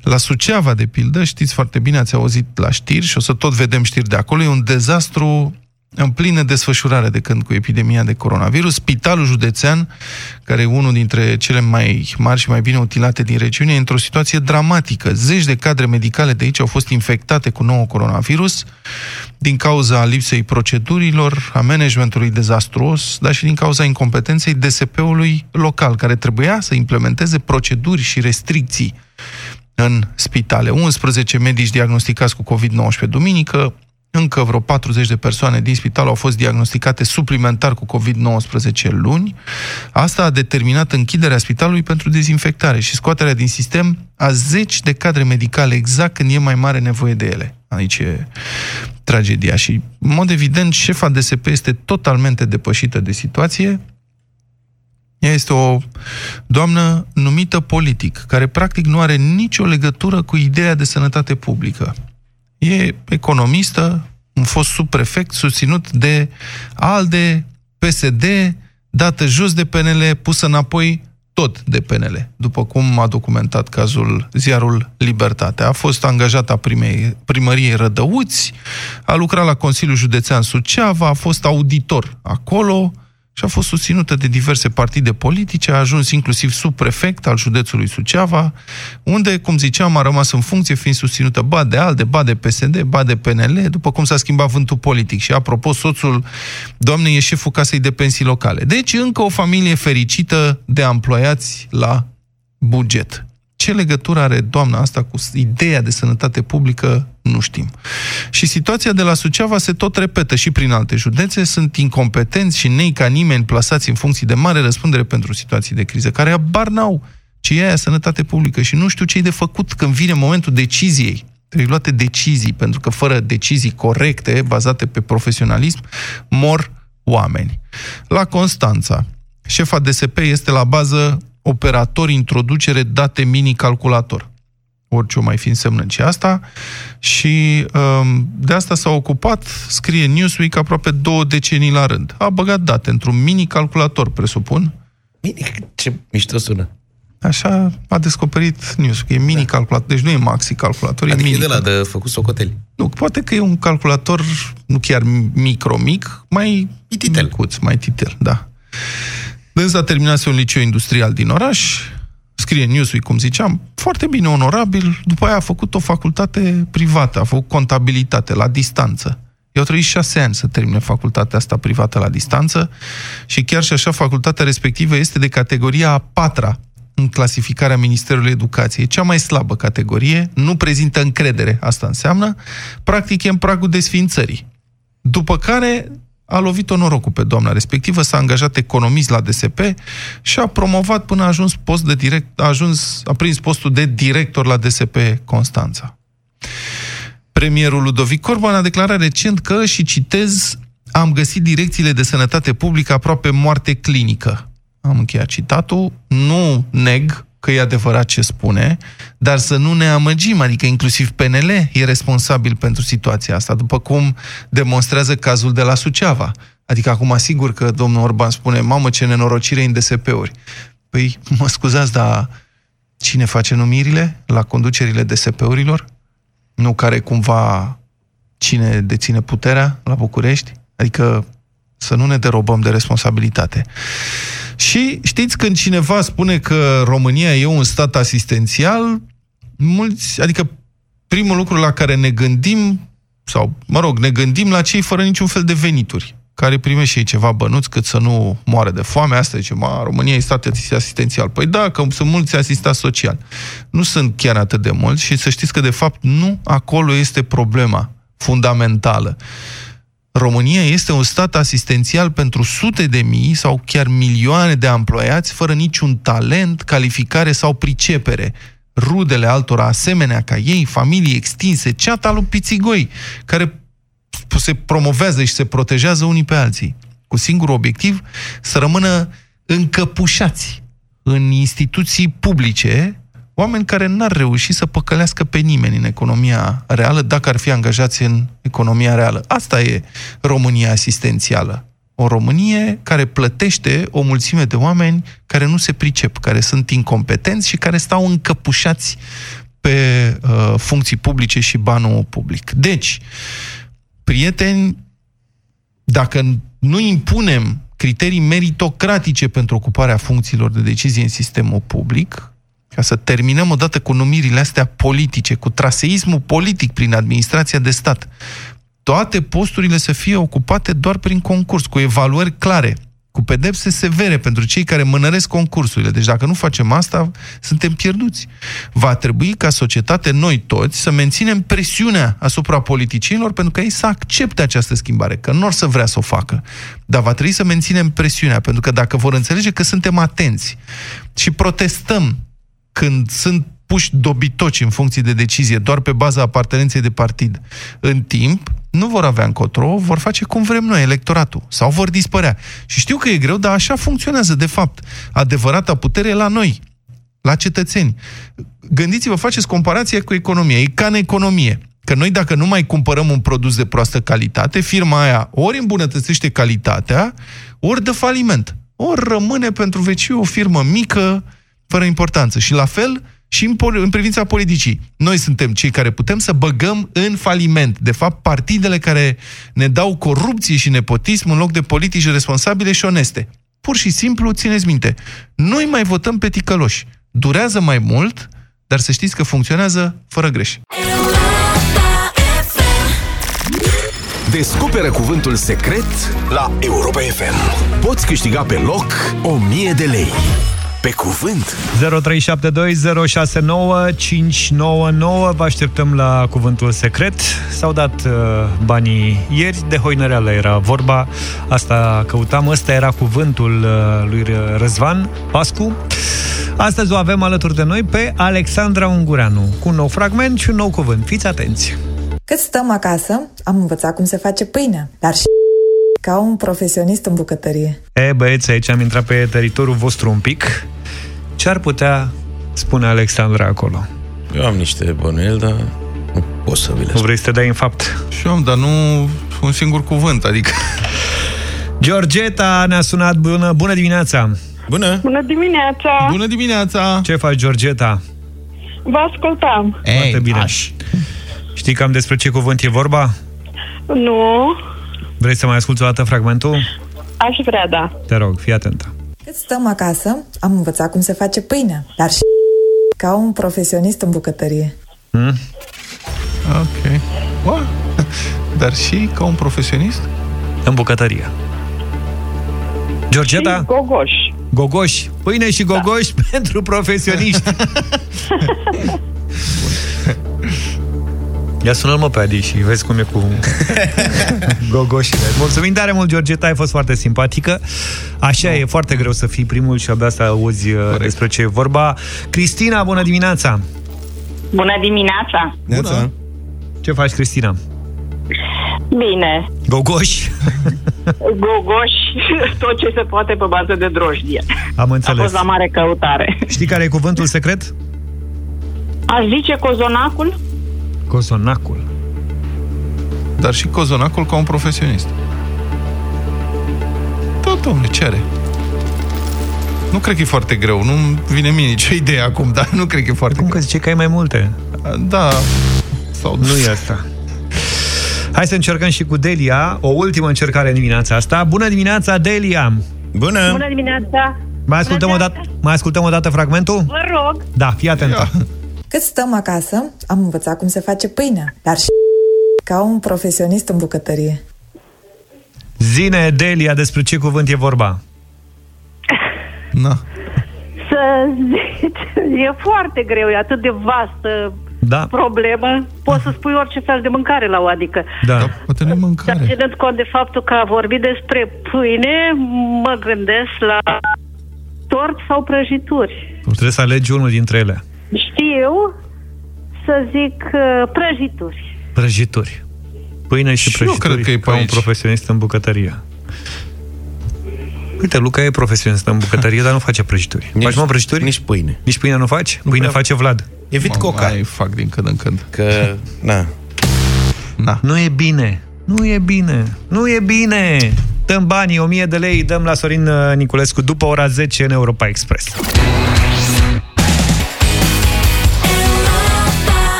Speaker 2: La Suceava, de pildă, știți foarte bine, ați auzit la știri și o să tot vedem știri de acolo, e un dezastru în plină desfășurare de când cu epidemia de coronavirus. Spitalul județean, care e unul dintre cele mai mari și mai bine utilate din regiune, e într-o situație dramatică. Zeci de cadre medicale de aici au fost infectate cu nou coronavirus din cauza lipsei procedurilor, a managementului dezastruos, dar și din cauza incompetenței DSP-ului local, care trebuia să implementeze proceduri și restricții în spitale. 11 medici diagnosticați cu COVID-19 duminică, încă vreo 40 de persoane din spital au fost diagnosticate suplimentar cu COVID-19 luni. Asta a determinat închiderea spitalului pentru dezinfectare și scoaterea din sistem a zeci de cadre medicale exact când e mai mare nevoie de ele. Aici e tragedia și, în mod evident, șefa DSP este totalmente depășită de situație. Ea este o doamnă numită politic, care practic nu are nicio legătură cu ideea de sănătate publică. E economistă, un fost subprefect susținut de ALDE, PSD, dată jos de PNL, pusă înapoi tot de PNL, după cum a documentat cazul ziarul Libertate. A fost angajat a primei, primăriei Rădăuți, a lucrat la Consiliul Județean Suceava, a fost auditor acolo, și a fost susținută de diverse partide politice, a ajuns inclusiv sub prefect al județului Suceava, unde, cum ziceam, a rămas în funcție, fiind susținută ba de ALDE, ba de PSD, ba de PNL, după cum s-a schimbat vântul politic. Și, apropo, soțul doamnei e șeful casei de pensii locale. Deci, încă o familie fericită de amploiați la buget. Ce legătură are doamna asta cu ideea de sănătate publică, nu știm. Și situația de la Suceava se tot repetă și prin alte județe. Sunt incompetenți și nei ca nimeni plasați în funcții de mare răspundere pentru situații de criză, care abar n-au ce e aia sănătate publică și nu știu ce e de făcut când vine momentul deciziei. Trebuie luate decizii, pentru că fără decizii corecte, bazate pe profesionalism, mor oameni. La Constanța, șefa DSP este la bază operator introducere date mini-calculator. Orice o mai fi însemnând și asta. Și um, de asta s-a ocupat, scrie Newsweek, aproape două decenii la rând. A băgat date într-un mini-calculator, presupun.
Speaker 3: Mini, ce mișto sună.
Speaker 2: Așa a descoperit Newsweek. E mini-calculator, deci nu e maxi-calculator,
Speaker 3: adică
Speaker 2: e mini
Speaker 3: e de la de făcut socoteli.
Speaker 2: Nu, poate că e un calculator nu chiar micro-mic, mai
Speaker 3: titel.
Speaker 2: micuț, mai titel, da. Dânsa terminase un liceu industrial din oraș, scrie Newsweek, cum ziceam, foarte bine onorabil, după aia a făcut o facultate privată, a făcut contabilitate la distanță. I-au trăit șase ani să termine facultatea asta privată la distanță și chiar și așa facultatea respectivă este de categoria a patra în clasificarea Ministerului Educației. Cea mai slabă categorie, nu prezintă încredere, asta înseamnă, practic e în pragul desfințării. După care a lovit-o norocul pe doamna respectivă, s-a angajat economist la DSP și a promovat până a ajuns, post de direct, a, ajuns, a prins postul de director la DSP Constanța. Premierul Ludovic Orban a declarat recent că, și citez, am găsit direcțiile de sănătate publică aproape moarte clinică. am încheiat citatul, nu neg că e adevărat ce spune, dar să nu ne amăgim, adică inclusiv PNL e responsabil pentru situația asta, după cum demonstrează cazul de la Suceava. Adică acum asigur că domnul Orban spune, mamă ce nenorocire în DSP-uri. Păi, <laughs> mă scuzați, dar cine face numirile la conducerile DSP-urilor? Nu care cumva cine deține puterea la București? Adică să nu ne derobăm de responsabilitate. Și știți, când cineva spune că România e un stat asistențial, mulți, adică primul lucru la care ne gândim, sau, mă rog, ne gândim la cei fără niciun fel de venituri care primește și ei ceva bănuți cât să nu moare de foame. Asta zice, ma, România e stat asistențial. Păi da, că sunt mulți asistați social. Nu sunt chiar atât de mulți și să știți că, de fapt, nu acolo este problema fundamentală. România este un stat asistențial pentru sute de mii sau chiar milioane de emploiați fără niciun talent, calificare sau pricepere. Rudele altora asemenea ca ei, familii extinse, ceata lui Pițigoi, care se promovează și se protejează unii pe alții, cu singurul obiectiv să rămână încăpușați în instituții publice, oameni care n-ar reuși să păcălească pe nimeni în economia reală dacă ar fi angajați în economia reală. Asta e România asistențială. O Românie care plătește o mulțime de oameni care nu se pricep, care sunt incompetenți și care stau încăpușați pe uh, funcții publice și banul public. Deci, prieteni, dacă nu impunem criterii meritocratice pentru ocuparea funcțiilor de decizie în sistemul public, ca să terminăm odată cu numirile astea politice, cu traseismul politic prin administrația de stat, toate posturile să fie ocupate doar prin concurs, cu evaluări clare, cu pedepse severe pentru cei care mânăresc concursurile. Deci dacă nu facem asta, suntem pierduți. Va trebui ca societate, noi toți, să menținem presiunea asupra politicienilor pentru că ei să accepte această schimbare, că nu or să vrea să o facă. Dar va trebui să menținem presiunea, pentru că dacă vor înțelege că suntem atenți și protestăm când sunt puși dobitoci în funcție de decizie, doar pe baza apartenenței de partid, în timp, nu vor avea încotro, vor face cum vrem noi, electoratul, sau vor dispărea. Și știu că e greu, dar așa funcționează, de fapt. Adevărata putere e la noi, la cetățeni. Gândiți-vă, faceți comparație cu economia. E ca în economie. Că noi, dacă nu mai cumpărăm un produs de proastă calitate, firma aia ori îmbunătățește calitatea, ori dă faliment. Ori rămâne pentru veciu o firmă mică, fără importanță. Și la fel, și în, în privința politicii. Noi suntem cei care putem să băgăm în faliment. De fapt, partidele care ne dau corupție și nepotism în loc de politici responsabile și oneste. Pur și simplu, țineți minte, noi mai votăm pe ticăloși. Durează mai mult, dar să știți că funcționează fără greș.
Speaker 8: Descoperă cuvântul secret la Europa FM. Poți câștiga pe loc 1000 de lei. Pe cuvânt!
Speaker 1: 0372069599 Vă așteptăm la cuvântul secret. S-au dat uh, banii ieri, de hoinăreală era vorba. Asta căutam, ăsta era cuvântul uh, lui Răzvan Pascu. Astăzi o avem alături de noi pe Alexandra Ungureanu, cu un nou fragment și un nou cuvânt. Fiți atenți!
Speaker 9: Cât stăm acasă, am învățat cum se face pâine, dar și ca un profesionist în bucătărie.
Speaker 1: E, băieți, aici am intrat pe teritoriul vostru un pic. Ce ar putea spune Alexandra acolo?
Speaker 3: Eu am niște bănuieli, dar nu pot să vi le
Speaker 1: Nu vrei să te dai în fapt?
Speaker 2: Și eu am, dar nu un singur cuvânt, adică...
Speaker 1: Georgeta ne-a sunat. Bună, bună dimineața!
Speaker 3: Bună!
Speaker 10: Bună dimineața!
Speaker 2: Bună dimineața!
Speaker 1: Ce faci, Georgeta?
Speaker 10: Vă ascultam.
Speaker 2: Ei,
Speaker 1: Foarte bine.
Speaker 2: Aș.
Speaker 1: Știi cam despre ce cuvânt e vorba?
Speaker 10: Nu,
Speaker 1: Vrei să mai asculti o dată fragmentul?
Speaker 10: aș vrea, da.
Speaker 1: Te rog, fii atentă.
Speaker 9: Cât stăm acasă, am învățat cum se face pâine, dar și ca un profesionist în bucătărie.
Speaker 1: Hmm?
Speaker 2: Ok. What? Dar și ca un profesionist?
Speaker 1: În bucătărie. Georgeta?
Speaker 10: Și gogoș.
Speaker 1: Gogoși. Pâine și gogoși da. <laughs> pentru profesioniști. <laughs> Ia sună mă pe Adi și vezi cum e cu <laughs> gogoșile. Mulțumim tare mult, Georgeta, ai fost foarte simpatică. Așa no. e, foarte greu să fii primul și abia să auzi Corect. despre ce e vorba. Cristina, bună dimineața!
Speaker 11: Bună dimineața!
Speaker 3: Bună!
Speaker 1: Ce faci, Cristina?
Speaker 10: Bine.
Speaker 1: Gogoși? <laughs>
Speaker 10: Gogoși, tot ce se poate pe bază de drojdie.
Speaker 1: Am
Speaker 10: A
Speaker 1: înțeles.
Speaker 10: fost la mare căutare.
Speaker 1: Știi care e cuvântul secret?
Speaker 10: Aș zice cozonacul?
Speaker 1: Cozonacul.
Speaker 2: Dar și cozonacul ca un profesionist. Da, domnule, ce are? Nu cred că e foarte greu. Nu vine mie nicio idee acum, dar nu cred că e foarte
Speaker 1: Cum că zice că ai mai multe?
Speaker 2: greu. Da. Sau
Speaker 1: Nu e asta. Hai să încercăm și cu Delia, o ultimă încercare în dimineața asta. Bună dimineața, Delia!
Speaker 3: Bună!
Speaker 10: Bună dimineața!
Speaker 1: Mai ascultăm, o dată, mai ascultăm o dată fragmentul?
Speaker 10: Vă rog!
Speaker 1: Da, fii atentă.
Speaker 9: Cât stăm acasă, am învățat cum se face pâinea, dar și ca un profesionist în bucătărie.
Speaker 1: Zine, Delia, despre ce cuvânt e vorba?
Speaker 2: Na.
Speaker 10: Să zici, e foarte greu, e atât de vastă
Speaker 1: Da.
Speaker 10: problemă. Poți să spui orice fel de mâncare la o, adică.
Speaker 1: Da.
Speaker 2: Dar poate nu e
Speaker 10: Dar
Speaker 2: mâncare.
Speaker 10: ținând cont de faptul că a vorbit despre pâine, mă gândesc la tort sau prăjituri.
Speaker 1: Trebuie să alegi unul dintre ele.
Speaker 10: Știu să zic uh, prăjituri.
Speaker 1: Prăjituri. Pâine și,
Speaker 2: Și eu
Speaker 1: prăjituri
Speaker 2: cred că e pe
Speaker 1: ca un
Speaker 2: aici.
Speaker 1: profesionist în bucătărie. Uite, Luca e profesionist în bucătărie, dar nu face prăjituri.
Speaker 3: Nici-
Speaker 1: faci mă prăjituri?
Speaker 3: Nici pâine.
Speaker 1: Nici pâine nu faci? Pâine
Speaker 3: prea-
Speaker 1: face Vlad.
Speaker 3: Evit coca.
Speaker 2: Mai fac din când în când.
Speaker 3: Că, na,
Speaker 2: Na.
Speaker 1: Nu e bine. Nu e bine. Nu e bine. Dăm banii, 1000 de lei, dăm la Sorin uh, Niculescu după ora 10 în Europa Express.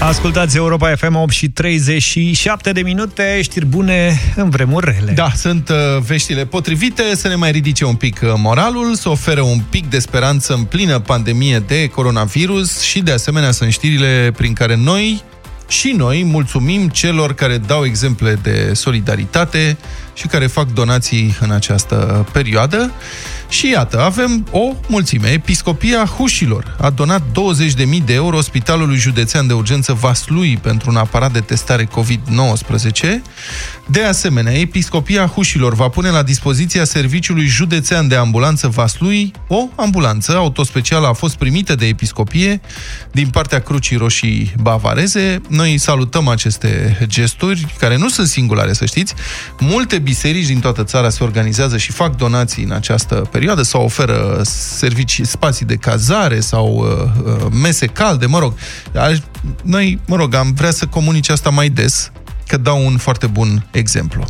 Speaker 1: Ascultați Europa FM 8 și 37 de minute, știri bune în vremuri rele.
Speaker 2: Da, sunt uh, veștile potrivite să ne mai ridice un pic uh, moralul, să ofere un pic de speranță în plină pandemie de coronavirus și de asemenea sunt știrile prin care noi și noi mulțumim celor care dau exemple de solidaritate și care fac donații în această perioadă. Și iată, avem o mulțime. Episcopia Hușilor a donat 20.000 de euro Spitalului Județean de Urgență Vaslui pentru un aparat de testare COVID-19. De asemenea, Episcopia Hușilor va pune la dispoziția Serviciului Județean de Ambulanță Vaslui o ambulanță autospecială a fost primită de Episcopie din partea Crucii Roșii Bavareze. Noi salutăm aceste gesturi, care nu sunt singulare, să știți. Multe biserici din toată țara se organizează și fac donații în această perioadă sau oferă servicii, spații de cazare sau uh, uh, mese calde, mă rog. Aș- Noi, mă rog, am vrea să comunice asta mai des, că dau un foarte bun exemplu.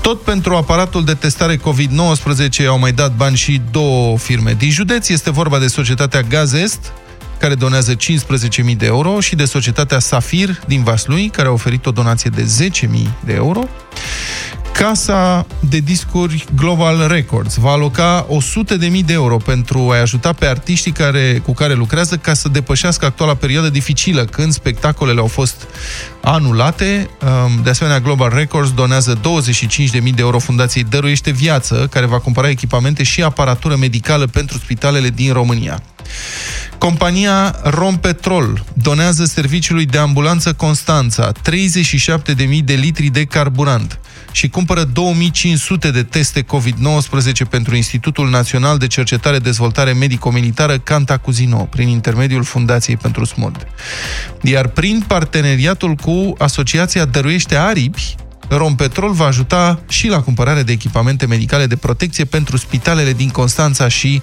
Speaker 2: Tot pentru aparatul de testare COVID-19 au mai dat bani și două firme din județ. Este vorba de societatea Gazest, care donează 15.000 de euro, și de societatea Safir din Vaslui, care a oferit o donație de 10.000 de euro. Casa de discuri Global Records va aloca 100.000 de euro pentru a ajuta pe artiștii care, cu care lucrează ca să depășească actuala perioadă dificilă, când spectacolele au fost anulate. Um, De asemenea, Global Records donează 25.000 de euro Fundației Dăruiește Viață, care va cumpăra echipamente și aparatură medicală pentru spitalele din România. Compania Rompetrol donează serviciului de ambulanță Constanța 37.000 de litri de carburant și cumpără 2500 de teste COVID-19 pentru Institutul Național de Cercetare Dezvoltare Medico-Militară Cantacuzino, prin intermediul Fundației pentru Smurd. Iar prin parteneriatul cu Asociația Dăruiește Aripi, Rompetrol va ajuta și la cumpărarea de echipamente medicale de protecție pentru spitalele din Constanța și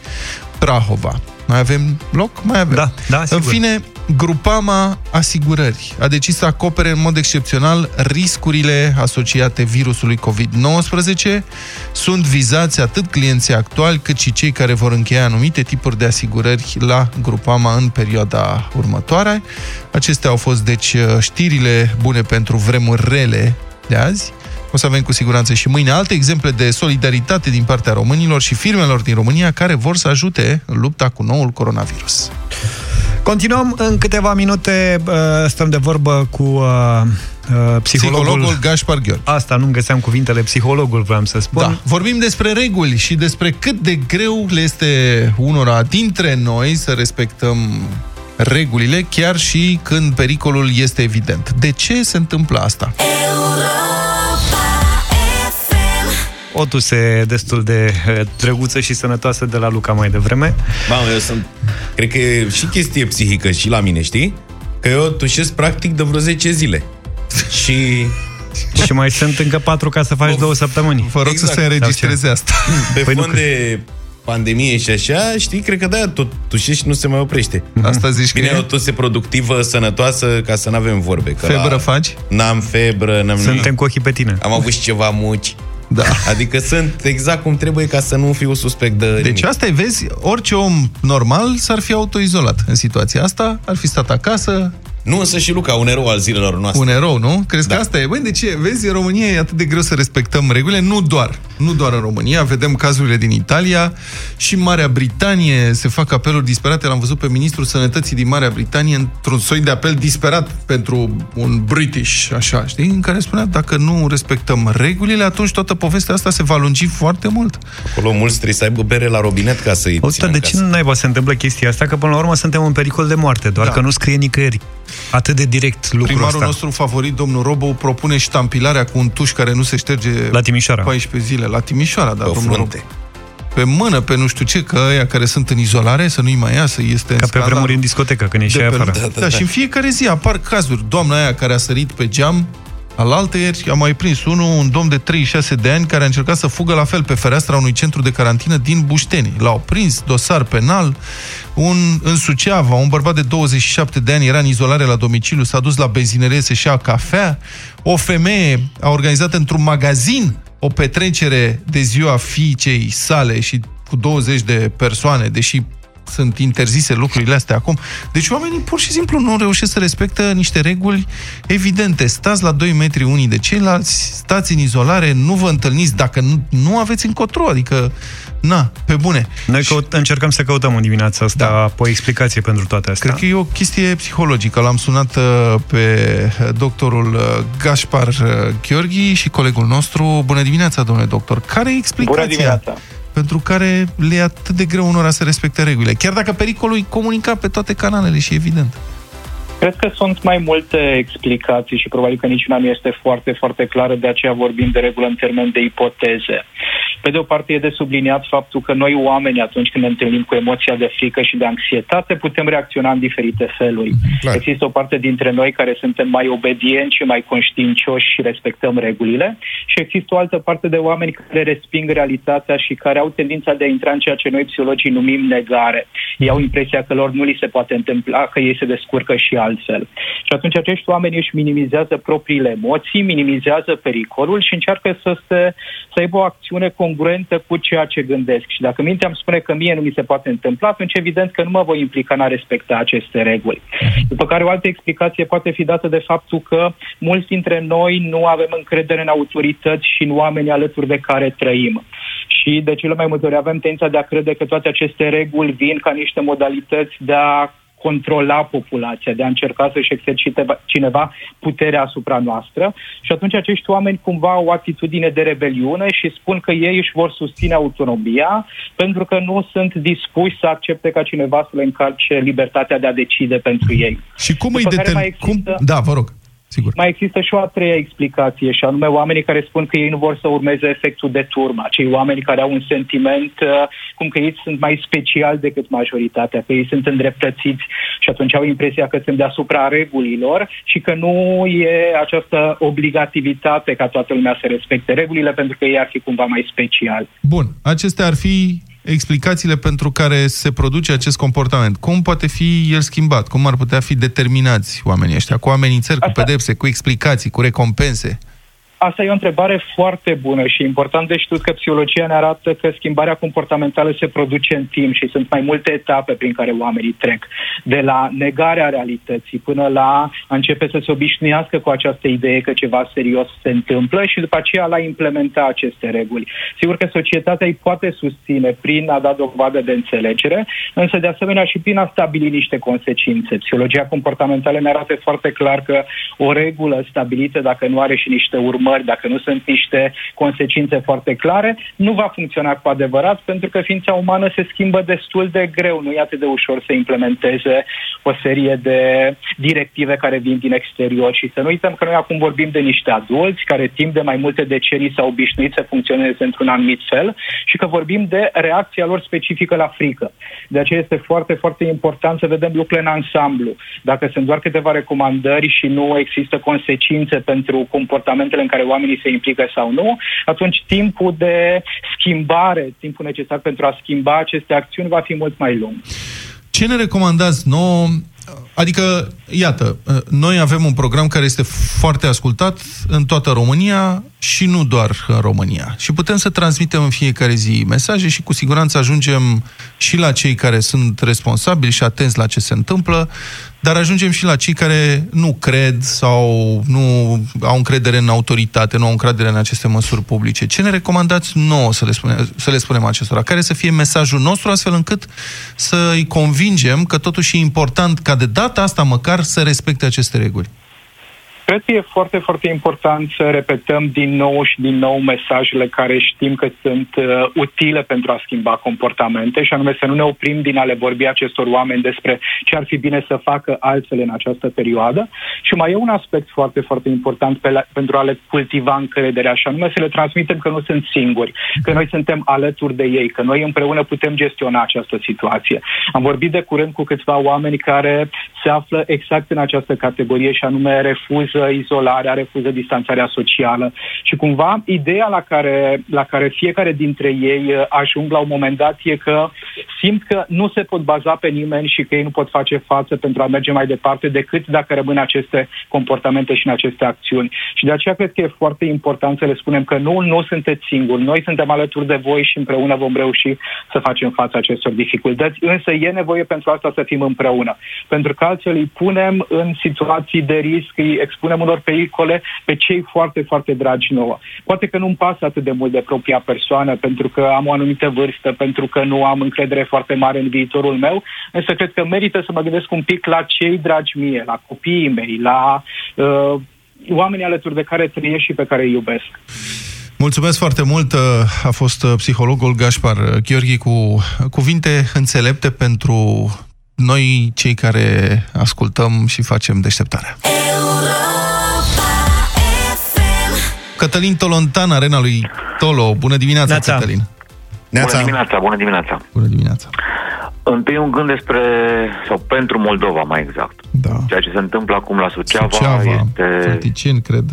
Speaker 2: Prahova. Mai avem loc? Mai avem.
Speaker 1: Da, da,
Speaker 2: În
Speaker 1: sigur.
Speaker 2: fine, Grupama Asigurări a decis să acopere în mod excepțional riscurile asociate virusului COVID-19. Sunt vizați atât clienții actuali, cât și cei care vor încheia anumite tipuri de asigurări la Grupama în perioada următoare. Acestea au fost, deci, știrile bune pentru vremuri rele de azi. O să avem cu siguranță și mâine alte exemple de solidaritate din partea românilor și firmelor din România care vor să ajute în lupta cu noul coronavirus.
Speaker 1: Continuăm în câteva minute, uh, stăm de vorbă cu uh, uh, psihologul.
Speaker 2: Psihologul Gașpar Gheorghe.
Speaker 1: Asta, nu găseam cuvintele, psihologul vreau să spun.
Speaker 2: Da. Vorbim despre reguli și despre cât de greu le este unora dintre noi să respectăm regulile, chiar și când pericolul este evident. De ce se întâmplă asta?
Speaker 1: O tuse destul de uh, drăguță și sănătoasă de la Luca mai devreme.
Speaker 3: Mamă, eu sunt... Cred că e și chestie psihică și la mine, știi? Că eu tușesc practic de vreo 10 zile. <laughs> și
Speaker 1: Și mai sunt încă patru ca să faci două săptămâni.
Speaker 2: Vă rog exact. să se înregistreze asta.
Speaker 3: Pe
Speaker 1: Păi nu
Speaker 3: fond de pandemie și așa, știi, cred că de-aia tot tușești și nu se mai oprește.
Speaker 2: Asta zici
Speaker 3: Bine,
Speaker 2: că e?
Speaker 3: o tuse productivă, sănătoasă, ca să nu avem vorbe. Că
Speaker 2: Febră
Speaker 3: la...
Speaker 2: faci?
Speaker 3: N-am febră, n-am
Speaker 1: Suntem
Speaker 3: nimic.
Speaker 1: cu ochii pe tine.
Speaker 3: Am avut și ceva muci.
Speaker 2: Da. <laughs>
Speaker 3: Adică sunt exact cum trebuie ca să nu fiu suspect de
Speaker 2: Deci
Speaker 3: nimic.
Speaker 2: asta e, vezi, orice om normal s-ar fi autoizolat în situația asta, ar fi stat acasă,
Speaker 3: Nu, însă și Luca, un erou al zilelor noastre.
Speaker 2: un erou, nu? Crezi
Speaker 3: Da.
Speaker 2: că asta e? Băi, de ce? Vezi, în România e atât de greu să respectăm regulile, nu doar, nu doar în România, vedem cazurile din Italia și în Marea Britanie se fac apeluri disperate. L-am văzut pe ministrul sănătății din Marea Britanie într-un soi de apel disperat pentru un British, așa, știi? În care spunea, dacă nu respectăm regulile, atunci toată povestea asta se va lungi foarte mult.
Speaker 3: Acolo mulți trebuie să aibă bere la robinet ca să-i
Speaker 1: Auzi,
Speaker 3: țină
Speaker 1: dar
Speaker 3: în
Speaker 1: de ce
Speaker 3: casă.
Speaker 1: nu naiba se întâmplă chestia asta? Că până la urmă suntem în pericol de moarte, doar
Speaker 2: Da.
Speaker 1: că nu scrie nicăieri atât de direct lucrul
Speaker 2: Primarul
Speaker 1: ăsta.
Speaker 2: nostru favorit, domnul Robo, propune ștampilarea cu un tuș care nu se șterge
Speaker 1: La Timișoara.
Speaker 2: 14 zile. La Timișoara, da,
Speaker 3: Pe o
Speaker 2: domnul
Speaker 3: frunte.
Speaker 2: Robo. Pe mână, pe nu știu ce, că ăia care sunt în izolare, să nu-i mai iasă, este
Speaker 1: Ca
Speaker 2: în
Speaker 1: pe
Speaker 2: scandal.
Speaker 1: vremuri în discotecă, când
Speaker 2: de
Speaker 1: ieșeai
Speaker 2: pe,
Speaker 1: afară.
Speaker 2: da, da, da, și în fiecare zi apar cazuri. Doamna aia care a sărit pe geam, Alaltă ieri am mai prins unul, un domn de 36 de ani care a încercat să fugă la fel pe fereastra unui centru de carantină din Bușteni. L-au prins, dosar penal, un, în Suceava, un bărbat de 27 de ani era în izolare la domiciliu, s-a dus la benzinărie să-și ia cafea, o femeie a organizat într-un magazin o petrecere de ziua fiicei sale și cu 20 de persoane, deși sunt interzise lucrurile astea acum. Deci oamenii pur și simplu nu reușesc să respectă niște reguli evidente. Stați la 2 metri unii de ceilalți, stați în izolare, nu vă întâlniți dacă nu, nu aveți încotro, adică, na, pe bune.
Speaker 1: Noi căut, încercăm să căutăm în dimineața asta da. o explicație pentru toate astea.
Speaker 2: Cred că e o chestie psihologică. L-am sunat uh, pe doctorul uh, Gaspar uh, Gheorghi și colegul nostru. Bună dimineața, domnule doctor. Care e explicația?
Speaker 11: Bună dimineața!
Speaker 2: Pentru care le e atât de greu unora să respecte regulile, chiar dacă pericolul e comunicat pe toate canalele și evident.
Speaker 11: Cred că sunt mai multe explicații și probabil că niciuna nu este foarte, foarte clară, de aceea vorbim de regulă în termen de ipoteze. Pe de o parte e de subliniat faptul că noi oameni, atunci când ne întâlnim cu emoția de frică și de anxietate, putem reacționa în diferite feluri.
Speaker 3: Clar.
Speaker 11: Există o parte dintre noi care suntem mai obedienți și mai conștiincioși și respectăm regulile și există o altă parte de oameni care resping realitatea și care au tendința de a intra în ceea ce noi psihologii numim negare. Ei au impresia că lor nu li se poate întâmpla, că ei se descurcă și altfel. Și atunci acești oameni își minimizează propriile emoții, minimizează pericolul și încearcă să, se, să aibă o acțiune congruentă cu ceea ce gândesc. Și dacă mintea îmi spune că mie nu mi se poate întâmpla, atunci evident că nu mă voi implica în a respecta aceste reguli. După care o altă explicație poate fi dată de faptul că mulți dintre noi nu avem încredere în autorități și în oameni alături de care trăim. Și de cele mai multe ori avem tendința de a crede că toate aceste reguli vin ca niște modalități de a controla populația, de a încerca să-și exercite cineva puterea asupra noastră și atunci acești oameni cumva au o atitudine de rebeliune și spun că ei își vor susține autonomia pentru că nu sunt dispuși să accepte ca cineva să le încarce libertatea de a decide pentru ei.
Speaker 2: Și cum
Speaker 11: După
Speaker 2: îi
Speaker 11: care mai
Speaker 2: determin... Cum...
Speaker 11: există-
Speaker 2: Da, vă rog. Sigur.
Speaker 11: Mai există și o a treia explicație, și anume oamenii care spun că ei nu vor să urmeze efectul de turmă. Acei oameni care au un sentiment uh, cum că ei sunt mai speciali decât majoritatea, că ei sunt îndreptățiți și atunci au impresia că sunt deasupra regulilor și că nu e această obligativitate ca toată lumea să respecte regulile pentru că ei ar fi cumva mai speciali.
Speaker 2: Bun, acestea ar fi explicațiile pentru care se produce acest comportament. Cum poate fi el schimbat? Cum ar putea fi determinați oamenii ăștia? Cu amenințări, cu
Speaker 11: Asta-
Speaker 2: pedepse, cu explicații, cu recompense?
Speaker 11: Asta e o întrebare foarte bună și e important de știut că psihologia ne arată că schimbarea comportamentală se produce în timp și sunt mai multe etape prin care oamenii trec. De la negarea realității până la a începe să se obișnuiască cu această idee că ceva serios se întâmplă și după aceea la a implementa aceste reguli. Sigur că societatea îi poate susține prin a da dovadă de înțelegere, însă de asemenea și prin a stabili niște consecințe. Psihologia comportamentală ne arată foarte clar că o regulă stabilită, dacă nu are și niște urmări urmări, dacă nu sunt niște consecințe foarte clare, nu va funcționa cu adevărat, pentru că ființa umană se schimbă destul de greu. Nu e atât de ușor să implementeze o serie de directive care vin din exterior și să nu uităm că noi acum vorbim de niște adulți care timp de mai multe decenii s-au obișnuit să funcționeze într-un anumit fel și că vorbim de reacția lor specifică la frică. De aceea este foarte, foarte important să vedem lucrurile în ansamblu. Dacă sunt doar câteva recomandări și nu există consecințe pentru comportamentele în care oamenii se implică sau nu, atunci timpul de schimbare, timpul necesar pentru a schimba aceste acțiuni va fi mult mai lung.
Speaker 2: Ce ne recomandați nouă Adică, iată, noi avem un program care este foarte ascultat în toată România și nu doar în România. Și putem să transmitem în fiecare zi mesaje și cu siguranță ajungem și la cei care sunt responsabili și atenți la ce se întâmplă, dar ajungem și la cei care nu cred sau nu au încredere în autoritate, nu au încredere în aceste măsuri publice. Ce ne recomandați nouă să le, spune, să le spunem acestora? Care să fie mesajul nostru astfel încât să îi convingem că totuși e important ca de data asta măcar să respecte aceste reguli?
Speaker 11: Cred că e foarte, foarte important să repetăm din nou și din nou mesajele care știm că sunt uh, utile pentru a schimba comportamente și anume să nu ne oprim din a le vorbi acestor oameni despre ce ar fi bine să facă altfel în această perioadă. Și mai e un aspect foarte, foarte important pe la, pentru a le cultiva încrederea și anume să le transmitem că nu sunt singuri, că noi suntem alături de ei, că noi împreună putem gestiona această situație. Am vorbit de curând cu câțiva oameni care se află exact în această categorie și anume refuz refuză izolarea, refuză distanțarea socială. Și cumva ideea la care, la care fiecare dintre ei uh, ajung la un moment dat e că simt că nu se pot baza pe nimeni și că ei nu pot face față pentru a merge mai departe decât dacă rămân aceste comportamente și în aceste acțiuni. Și de aceea cred că e foarte important să le spunem că nu, nu sunteți singuri, noi suntem alături de voi și împreună vom reuși să facem față acestor dificultăți, însă e nevoie pentru asta să fim împreună, pentru că altfel îi punem în situații de risc, îi expunem unor pericole pe cei foarte, foarte dragi nouă. Poate că nu-mi pasă atât de mult de propria persoană, pentru că am o anumită vârstă, pentru că nu am încredere foarte mare în viitorul meu, însă cred că merită să mă gândesc un pic la cei dragi mie, la copiii mei, la uh, oamenii alături de care trăiesc și pe care îi iubesc.
Speaker 2: Mulțumesc foarte mult. A fost psihologul Gașpar Gheorghi cu cuvinte înțelepte pentru noi, cei care ascultăm și facem deșteptarea. Cătălin Tolontan, arena lui Tolo. Bună dimineața, Neața. Cătălin!
Speaker 12: Neața. Bună dimineața, bună dimineața!
Speaker 2: Bună dimineața!
Speaker 12: Întâi un gând despre, sau pentru Moldova mai exact.
Speaker 2: Da.
Speaker 12: Ceea ce se întâmplă acum la Suceava,
Speaker 2: Suceava
Speaker 12: este...
Speaker 2: Fălticeni, cred.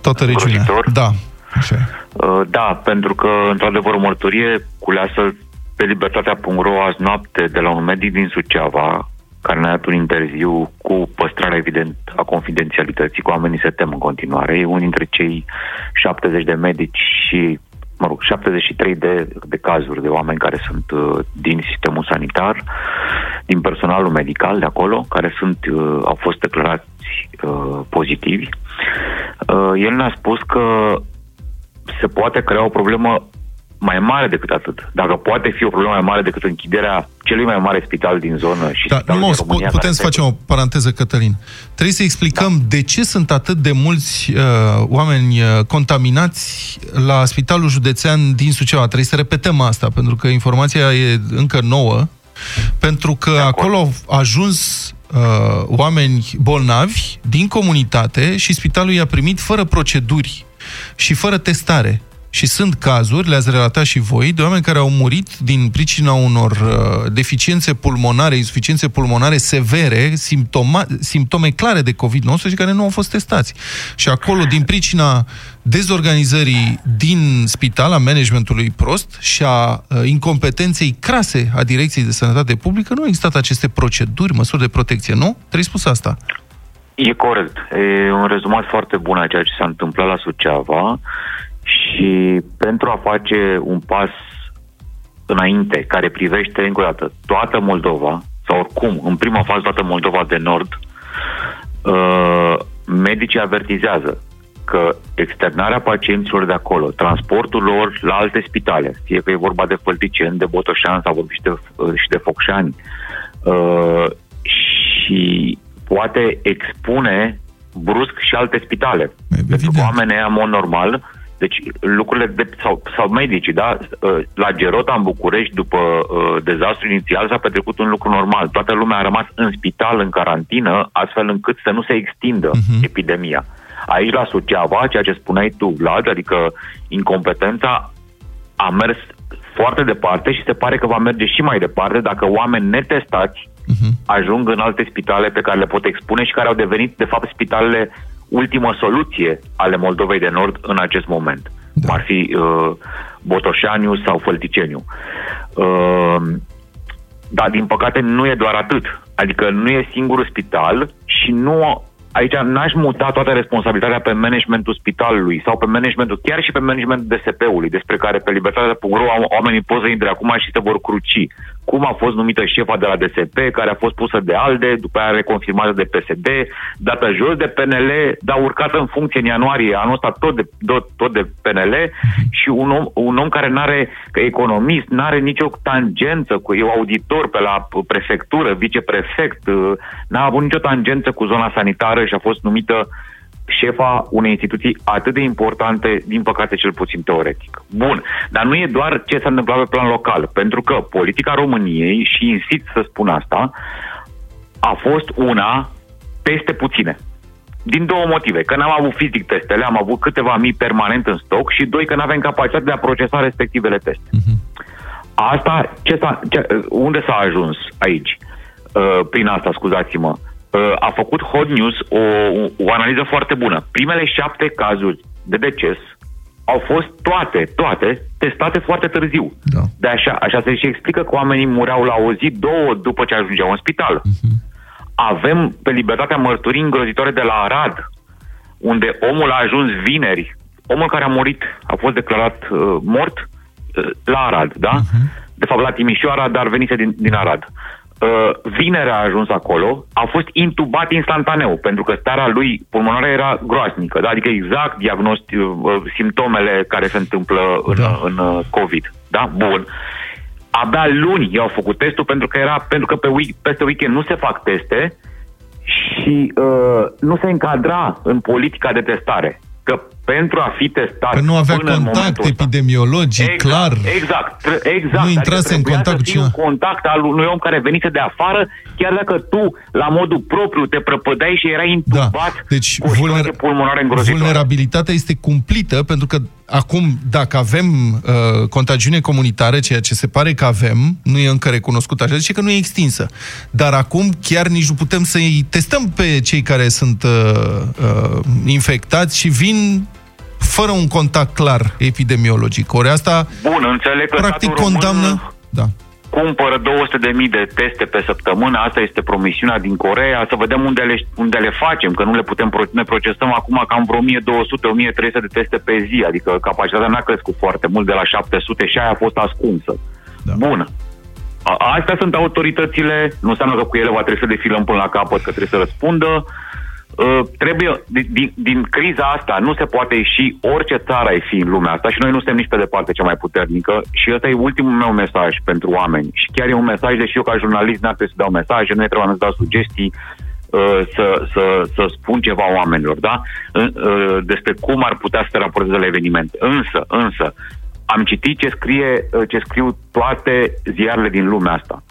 Speaker 2: Toată regiunea. Da, așa
Speaker 12: uh, Da, pentru că, într-adevăr, o mărturie culeasă pe libertatea.ro azi noapte de la un medic din Suceava, care ne-a dat un interviu cu păstrarea evident a confidențialității, cu oamenii se tem în continuare. E unul dintre cei 70 de medici și mă rog, 73 de, de cazuri de oameni care sunt uh, din sistemul sanitar, din personalul medical de acolo, care sunt, uh, au fost declarați uh, pozitivi. Uh, el ne-a spus că se poate crea o problemă mai mare decât atât. Dacă poate fi o problemă mai mare decât închiderea celui mai mare spital din zonă și
Speaker 2: da, nu, România, putem să facem o paranteză, Cătălin. Trebuie să explicăm da. de ce sunt atât de mulți uh, oameni uh, contaminați la Spitalul Județean din Suceava. Trebuie să repetăm asta, pentru că informația e încă nouă, pentru că acolo au ajuns uh, oameni bolnavi din comunitate și spitalul i-a primit fără proceduri și fără testare. Și sunt cazuri, le-ați relatat și voi, de oameni care au murit din pricina unor uh, deficiențe pulmonare, insuficiențe pulmonare severe, simptoma, simptome clare de COVID-19 care nu au fost testați. Și acolo, din pricina dezorganizării din spital, a managementului prost și a uh, incompetenței crase a Direcției de Sănătate Publică, nu au existat aceste proceduri, măsuri de protecție, nu? Trebuie spus asta.
Speaker 12: E corect. E un rezumat foarte bun a ceea ce s-a întâmplat la Suceava și pentru a face un pas înainte, care privește, încă o dată, toată Moldova, sau oricum, în prima fază, toată Moldova de Nord, uh, medicii avertizează că externarea pacienților de acolo, transportul lor la alte spitale, fie că e vorba de Fălticeni, de Botoșan sau vorbi și de, uh, și de Focșani, uh, și poate expune brusc și alte spitale. Pentru că oamenii ăia, în mod normal, deci lucrurile de, sau, sau medicii, da? Uh, La Gerota, în București, după uh, dezastru inițial, s-a petrecut un lucru normal. Toată lumea a rămas în spital, în carantină, astfel încât să nu se extindă uh-huh. epidemia. Aici, la Suceava, ceea ce spuneai tu, Vlad, adică incompetența a mers foarte departe și se pare că va merge și mai departe dacă oameni netestați uh-huh. ajung în alte spitale pe care le pot expune și care au devenit, de fapt, spitalele ultimă soluție ale Moldovei de Nord în acest moment. Da. Ar fi uh, Botoșaniu sau Fălticeniu. Uh, dar, din păcate, nu e doar atât. Adică nu e singurul spital și nu aici n-aș muta toată responsabilitatea pe managementul spitalului sau pe managementul, chiar și pe managementul DSP-ului, despre care pe libertatea.ro oamenii pot să intre acum și se vor cruci. Cum a fost numită șefa de la DSP, care a fost pusă de ALDE, după aia reconfirmată de PSD, dată jos de PNL, dar urcată în funcție în ianuarie, anul ăsta tot de, tot, tot de PNL și un om, un om care nu are, că economist, nu are nicio tangență cu, eu auditor pe la prefectură, viceprefect, n-a avut nicio tangență cu zona sanitară și a fost numită șefa unei instituții atât de importante, din păcate cel puțin teoretic. Bun, dar nu e doar ce s-a întâmplat pe plan local, pentru că politica României, și insist să spun asta, a fost una teste puține. Din două motive. Că n-am avut fizic testele, am avut câteva mii permanent în stoc și doi, că nu avem capacitate de a procesa respectivele teste. Uh-huh. Asta, ce s-a, ce, unde s-a ajuns aici? Uh, prin asta, scuzați-mă. Uh, a făcut Hot News o, o analiză foarte bună. Primele șapte cazuri de deces au fost toate, toate, testate foarte târziu. Da. De așa, așa se și explică că oamenii mureau la o zi, două după ce ajungeau în spital. Uh-huh. Avem pe libertatea mărturii îngrozitoare de la Arad, unde omul a ajuns vineri, omul care a murit a fost declarat uh, mort uh, la Arad, da? Uh-huh. De fapt la Timișoara, dar venise din, din Arad. Uh, vineri a ajuns acolo, a fost intubat instantaneu, pentru că starea lui pulmonară era groaznică, da? adică exact diagnosti, uh, simptomele care se întâmplă în, da. în uh, COVID. Da? Bun. Abia luni i-au făcut testul pentru că era pentru că pe week, peste weekend nu se fac teste și uh, nu se încadra în politica de testare că pentru a fi testat...
Speaker 2: Că nu avea contact epidemiologic,
Speaker 12: exact,
Speaker 2: clar.
Speaker 12: Exact, exact.
Speaker 2: Nu intrase
Speaker 12: adică
Speaker 2: în contact cu
Speaker 12: cineva. contact al unui om care venise de afară, chiar dacă tu, la modul propriu, te prăpădeai și erai intubat
Speaker 2: da. deci,
Speaker 12: cu o vulner... pulmonare îngrozitoare.
Speaker 2: Vulnerabilitatea este cumplită, pentru că acum, dacă avem uh, contagiune comunitară, ceea ce se pare că avem, nu e încă recunoscut așa, zice că nu e extinsă. Dar acum chiar nici nu putem să-i testăm pe cei care sunt uh, uh, infectați și vin fără un contact clar epidemiologic. Ori asta,
Speaker 12: Bun, înțeleg că
Speaker 2: practic, condamnă...
Speaker 12: Român...
Speaker 2: Da
Speaker 12: cumpără 200.000 de teste pe săptămână, asta este promisiunea din Corea, să vedem unde le, unde le facem, că nu le putem, ne procesăm acum cam vreo 1200-1300 de teste pe zi, adică capacitatea n-a crescut foarte mult de la 700 și aia a fost ascunsă. Da. Bun. Astea sunt autoritățile, nu înseamnă că cu ele va trebui să defilăm până la capăt, că trebuie să răspundă. Uh, trebuie, din, din criza asta nu se poate ieși orice țară ai fi în lumea asta și noi nu suntem nici pe departe cea mai puternică și ăsta e ultimul meu mesaj pentru oameni și chiar e un mesaj, deși eu ca jurnalist n-ar trebui să dau mesaje, nu e trebuie să dau sugestii, uh, să, să, să spun ceva oamenilor, da? Uh, despre cum ar putea să se raporteze la evenimente. Însă, însă, am citit ce, scrie, ce scriu toate ziarele din lumea asta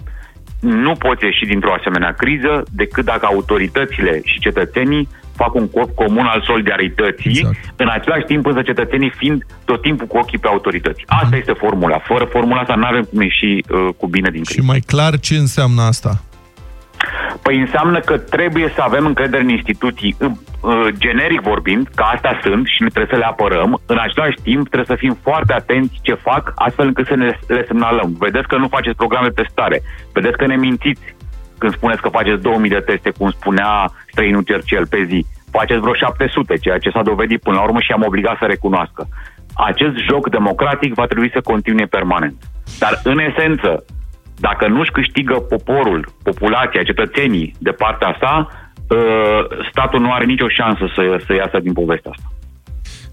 Speaker 12: nu poți ieși dintr-o asemenea criză decât dacă autoritățile și cetățenii fac un corp comun al solidarității, exact. în același timp însă cetățenii fiind tot timpul cu ochii pe autorități. Asta uh-huh. este formula. Fără formula asta nu avem cum ieși uh, cu bine din criză.
Speaker 2: Și mai clar ce înseamnă asta?
Speaker 12: Păi înseamnă că trebuie să avem încredere în instituții, uh, generic vorbind, că astea sunt și ne trebuie să le apărăm. În același timp trebuie să fim foarte atenți ce fac, astfel încât să ne le semnalăm. Vedeți că nu faceți programe de testare, vedeți că ne mințiți când spuneți că faceți 2000 de teste, cum spunea străinul Cercel pe zi. Faceți vreo 700, ceea ce s-a dovedit până la urmă și am obligat să recunoască. Acest joc democratic va trebui să continue permanent. Dar, în esență, dacă nu-și câștigă poporul, populația, cetățenii de partea sa, ă, statul nu are nicio șansă să, să iasă din povestea asta.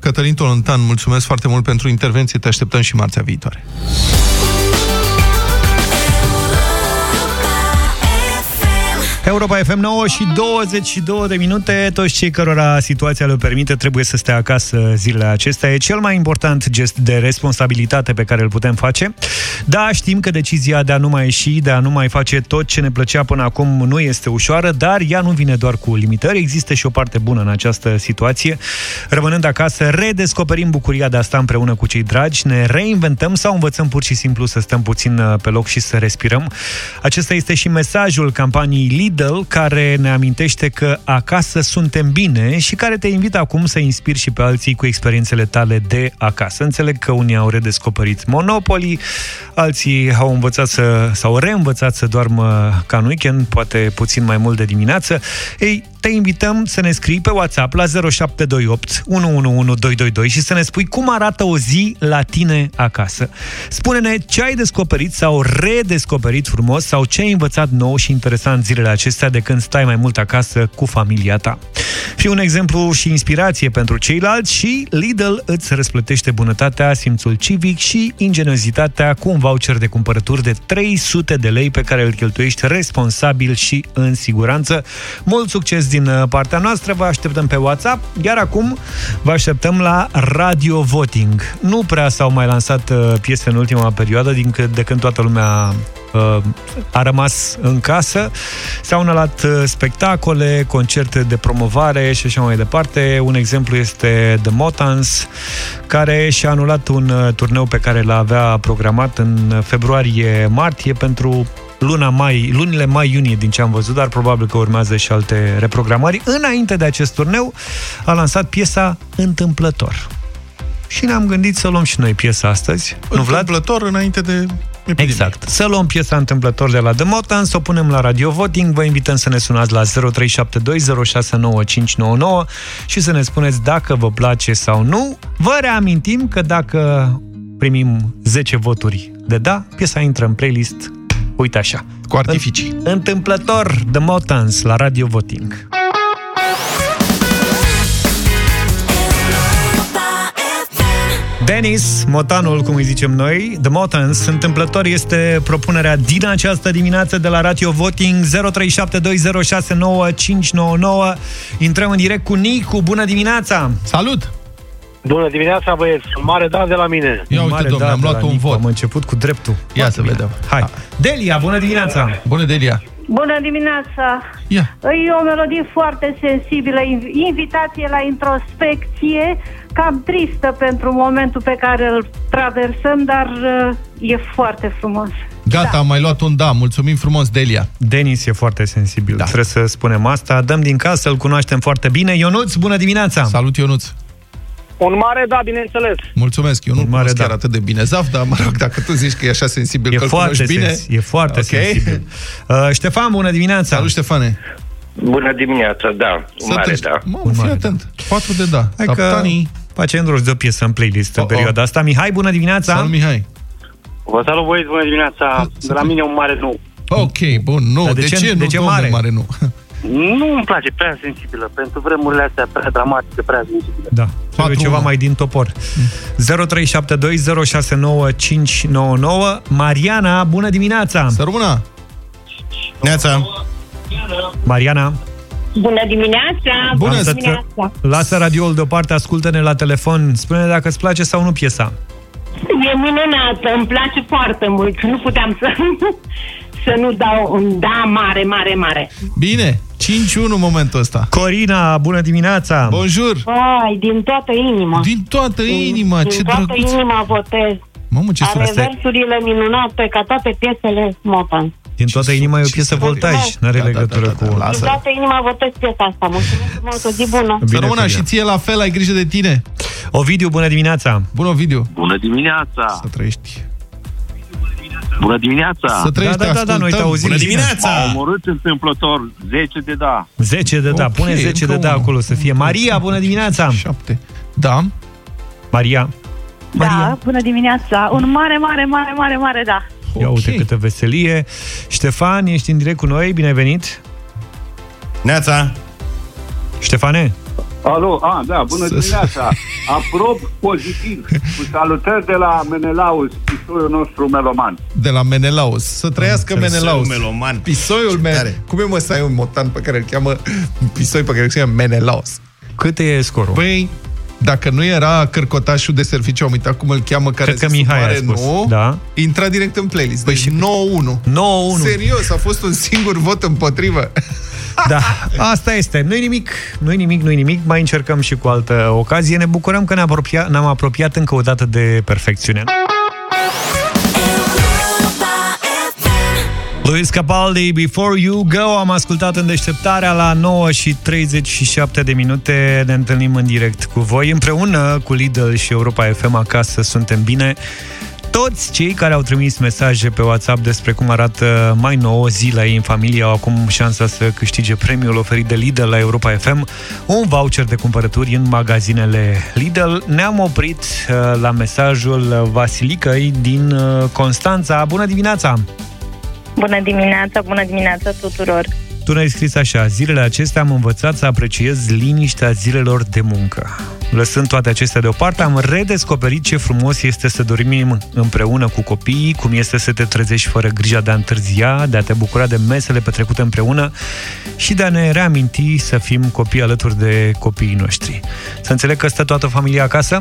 Speaker 2: Cătălin Tolontan, mulțumesc foarte mult pentru intervenție. Te așteptăm și marțea viitoare.
Speaker 1: Europa FM 9 și 22 de minute. Toți cei cărora situația le permite trebuie să stea acasă zilele acestea. E cel mai important gest de responsabilitate pe care îl putem face. Da, știm că decizia de a nu mai ieși, de a nu mai face tot ce ne plăcea până acum nu este ușoară, dar ea nu vine doar cu limitări. Există și o parte bună în această situație. Rămânând acasă, redescoperim bucuria de a sta împreună cu cei dragi, ne reinventăm sau învățăm pur și simplu să stăm puțin uh, pe loc și să respirăm. Acesta este și mesajul campaniei Lidl, care ne amintește că acasă suntem bine și care te invită acum să inspiri și pe alții cu experiențele tale de acasă. Înțeleg că unii au redescoperit Monopoly, alții au învățat să, sau reînvățat să doarmă ca în weekend, poate puțin mai mult de dimineață. Ei, te invităm să ne scrii pe WhatsApp la 0728 111222 și să ne spui cum arată o zi la tine acasă. Spune-ne ce ai descoperit sau redescoperit frumos sau ce ai învățat nou și interesant zilele acestea de când stai mai mult acasă cu familia ta. Fii un exemplu și inspirație pentru ceilalți și Lidl îți răsplătește bunătatea, simțul civic și ingeniozitatea cu un voucher de cumpărături de 300 de lei pe care îl cheltuiești responsabil și în siguranță. Mult succes din uh, partea noastră, vă așteptăm pe WhatsApp, iar acum vă așteptăm la Radio Voting. Nu prea s-au mai lansat uh, piese în ultima perioadă, din când, de când toată lumea uh, a rămas în casă. S-au înălat uh, spectacole, concerte de promovare și așa mai departe. Un exemplu este The Motans, care și-a anulat un uh, turneu pe care l avea programat în februarie-martie pentru luna mai, lunile mai-iunie din ce am văzut, dar probabil că urmează și alte reprogramări. Înainte de acest turneu a lansat piesa Întâmplător. Și ne-am gândit să luăm și noi piesa astăzi.
Speaker 2: Nu, Vlad? Întâmplător înainte de epidemie.
Speaker 1: Exact. Să luăm piesa întâmplător de la The Motan, să o punem la Radio Voting. Vă invităm să ne sunați la 0372069599 și să ne spuneți dacă vă place sau nu. Vă reamintim că dacă primim 10 voturi de da, piesa intră în playlist Uite așa.
Speaker 2: Cu artificii.
Speaker 1: Întâmplător The Motans la Radio Voting. Denis, motanul, cum îi zicem noi, The Motans, întâmplător este propunerea din această dimineață de la Radio Voting 0372069599. Intrăm în direct cu Nicu. Bună dimineața!
Speaker 2: Salut!
Speaker 13: Bună dimineața, băieți! Un mare da de la mine!
Speaker 2: Ia uite,
Speaker 1: Mare
Speaker 2: domnule,
Speaker 1: da
Speaker 2: am
Speaker 1: de
Speaker 2: luat
Speaker 1: la
Speaker 2: un
Speaker 1: Nicu.
Speaker 2: vot.
Speaker 1: Am început cu dreptul.
Speaker 2: Ia
Speaker 1: Foarte
Speaker 2: să
Speaker 1: bine.
Speaker 2: vedem.
Speaker 1: Hai. Delia, bună dimineața!
Speaker 2: Bună, Delia!
Speaker 10: Bună dimineața!
Speaker 2: Ia.
Speaker 10: E o melodie foarte sensibilă, inv- invitație la introspecție, cam tristă pentru momentul pe care îl traversăm, dar uh, e foarte frumos.
Speaker 2: Gata, da. am mai luat un da. Mulțumim frumos, Delia.
Speaker 1: Denis e foarte sensibil,
Speaker 2: Da.
Speaker 1: trebuie să spunem asta. Dăm din casă, îl cunoaștem foarte bine. Ionuț, bună dimineața!
Speaker 2: Salut, Ionuț.
Speaker 13: Un mare da, bineînțeles!
Speaker 2: Mulțumesc, eu nu-l
Speaker 1: mare
Speaker 2: cunosc chiar
Speaker 1: da.
Speaker 2: atât de bine, Zaf, dar mă rog, dacă tu zici că e așa sensibil,
Speaker 1: E
Speaker 2: că-l
Speaker 1: foarte,
Speaker 2: cunoști bine...
Speaker 1: sens- e foarte
Speaker 2: Ok.
Speaker 1: sensibil. Uh, Ștefan, bună dimineața!
Speaker 2: Salut, Ștefane.
Speaker 14: Bună dimineața, da, un
Speaker 2: Să
Speaker 14: mare
Speaker 2: te...
Speaker 14: da.
Speaker 2: Mă,
Speaker 1: Un
Speaker 2: fii
Speaker 1: mare
Speaker 2: atent. Patru de da.
Speaker 1: Hai
Speaker 2: Capitanii...
Speaker 1: că facem rost de o piesă în playlist în
Speaker 2: Oh, oh.
Speaker 1: perioada asta. Mihai, bună dimineața!
Speaker 2: Salut, Mihai.
Speaker 13: Vă salut, băieți, bună dimineața! De la mine un mare nu.
Speaker 2: Ok, bun, nu.
Speaker 1: Dar
Speaker 2: De,
Speaker 1: de ce-
Speaker 2: ce,
Speaker 1: de
Speaker 2: nu,
Speaker 1: ce
Speaker 2: domnule,
Speaker 1: mare?
Speaker 2: mare nu?
Speaker 13: Nu îmi place, prea sensibilă. Pentru vremurile astea prea dramatice, prea sensibilă.
Speaker 1: Da, trebuie
Speaker 2: Patru,
Speaker 1: ceva
Speaker 2: unu.
Speaker 1: mai din topor. 0372069599 Mariana, bună dimineața!
Speaker 2: Să rămână.
Speaker 3: Neața!
Speaker 1: Mariana,
Speaker 15: Bună dimineața!
Speaker 2: Bună
Speaker 1: să-
Speaker 15: dimineața!
Speaker 1: lasă radioul deoparte, ascultă-ne la telefon. Spune dacă îți place sau nu piesa.
Speaker 15: E minunată, îmi place foarte mult. Nu puteam să, <laughs> să nu dau un da mare, mare, mare.
Speaker 2: Bine, 5-1 momentul ăsta.
Speaker 1: Corina, bună dimineața!
Speaker 2: Bonjour.
Speaker 15: Ai, din toată inima.
Speaker 2: Din toată inima,
Speaker 15: din
Speaker 2: ce
Speaker 15: toată
Speaker 2: drăguț.
Speaker 15: inima votez.
Speaker 2: Mamă, ce
Speaker 15: Ale
Speaker 2: sună
Speaker 15: versurile minunate, ca toate piesele Motan.
Speaker 1: Din toată inima e o piesă voltaj, n-are
Speaker 2: Da, da,
Speaker 1: legătură
Speaker 2: da, da, da,
Speaker 1: cu...
Speaker 15: Din
Speaker 2: lasă.
Speaker 15: toată inima votez piesa asta. Mulțumesc frumos, o zi bună.
Speaker 2: Să
Speaker 1: Bine,
Speaker 2: rămână
Speaker 1: Corina.
Speaker 2: și ție la fel, ai grijă de tine.
Speaker 1: Ovidiu, bună dimineața!
Speaker 2: Bună, video.
Speaker 16: Bună dimineața!
Speaker 2: Să trăiești.
Speaker 16: Bună dimineața!
Speaker 2: Să trăiești,
Speaker 1: da, da, da,
Speaker 2: te
Speaker 1: noi te
Speaker 2: ascultăm.
Speaker 1: auzim.
Speaker 3: Bună
Speaker 1: bine.
Speaker 3: dimineața!
Speaker 16: Am omorât întâmplător 10 de da.
Speaker 1: 10 de da,
Speaker 2: Ok,
Speaker 1: pune 10 de
Speaker 2: încă
Speaker 1: da
Speaker 2: unul.
Speaker 1: acolo să fie. Maria, bună dimineața!
Speaker 2: 7. Da.
Speaker 1: Maria,
Speaker 10: Da, bună dimineața! Un mare, mare, mare, mare, mare da!
Speaker 1: ia
Speaker 2: Ok.
Speaker 1: uite câtă veselie. Ștefan, ești în direct cu noi, bine ai venit!
Speaker 3: Neața!
Speaker 1: Ștefane,
Speaker 16: Alo, a, da, bună dimineața. Aprob pozitiv. Cu salutări de la Menelaus, pisoiul nostru meloman.
Speaker 2: De la Menelaus. Să trăiască
Speaker 3: Pisoiul
Speaker 2: Menelaus.
Speaker 3: meloman.
Speaker 2: Pisoiul me- Cum e mă să ai un motan pe care îl cheamă pisoi pe care îl cheamă Menelaus?
Speaker 1: Cât e scorul?
Speaker 2: Păi, dacă nu era cărcotașul de serviciu, am uitat cum îl cheamă, care
Speaker 1: Cred că
Speaker 2: se
Speaker 1: Mihai a
Speaker 2: supare,
Speaker 1: spus.
Speaker 2: nu,
Speaker 1: Da.
Speaker 2: intra direct în playlist. Deci 9-1.
Speaker 1: 9-1.
Speaker 2: Serios, a fost un singur vot împotrivă. <laughs>
Speaker 1: Da, asta este. Nu-i nimic, nu-i nimic, nu-i nimic. Mai încercăm și cu altă ocazie. Ne bucurăm că ne-am apropiat, ne-am apropiat încă o dată de perfecțiune. Luis Capaldi, Before You Go, am ascultat în deșteptarea la 9 și 37 de minute. Ne întâlnim în direct cu voi, împreună cu Lidl și Europa FM acasă. Suntem bine. Toți cei care au trimis mesaje pe WhatsApp despre cum arată mai nou zi la ei în familie au acum șansa să câștige premiul oferit de Lidl la Europa FM, un voucher de cumpărături în magazinele Lidl. Ne-am oprit uh, la mesajul Vasilicăi din uh, Constanța. Bună dimineața!
Speaker 17: Bună dimineața, bună dimineața tuturor!
Speaker 1: Tu ne-ai scris așa, zilele acestea am învățat să apreciez liniștea zilelor de muncă. Lăsând toate acestea deoparte, am redescoperit ce frumos este să dormim împreună cu copiii, cum este să te trezești fără grija de a întârzia, de a te bucura de mesele petrecute împreună și de a ne reaminti să fim copii alături de copiii noștri. Să înțeleg că stă toată familia acasă?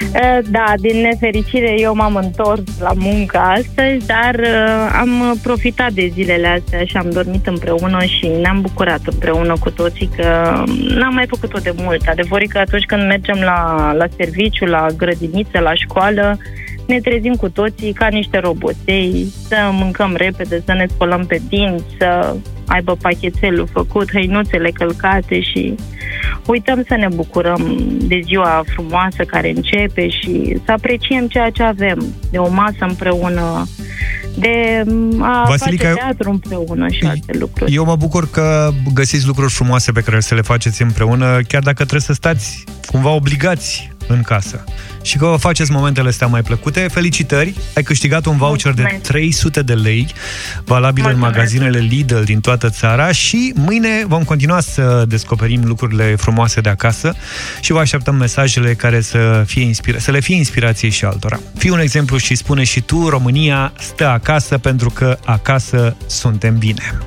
Speaker 17: Uh, Da, din nefericire eu m-am întors la muncă astăzi, dar uh, am profitat de zilele astea și am dormit împreună și ne-am bucurat împreună cu toții că n-am mai făcut-o de mult. Adevărul e că atunci când mergem la, la serviciu, la grădiniță, la școală, ne trezim cu toții ca niște roboței, să mâncăm repede, să ne spălăm pe dinți, să aibă pachetelul făcut, hăinuțele călcate și uităm să ne bucurăm de ziua frumoasă care începe și să apreciem ceea ce avem, de o masă împreună, de a
Speaker 1: Vasilica,
Speaker 17: face
Speaker 1: eu-
Speaker 17: teatru împreună și alte lucruri.
Speaker 1: Eu mă bucur că găsiți lucruri frumoase pe care să le faceți împreună, chiar dacă trebuie să stați cumva obligați în casă. Și că vă faceți momentele astea mai plăcute. Felicitări! Ai câștigat un voucher de
Speaker 17: Mulțumesc.
Speaker 1: 300 de lei, valabil în
Speaker 17: Mulțumesc.
Speaker 1: magazinele Lidl din toată țara și mâine vom continua să descoperim lucrurile frumoase de acasă și vă așteptăm mesajele care să, fie inspira- să le fie inspirație și altora. Fii un exemplu și spune și tu, România stă acasă pentru că acasă suntem bine.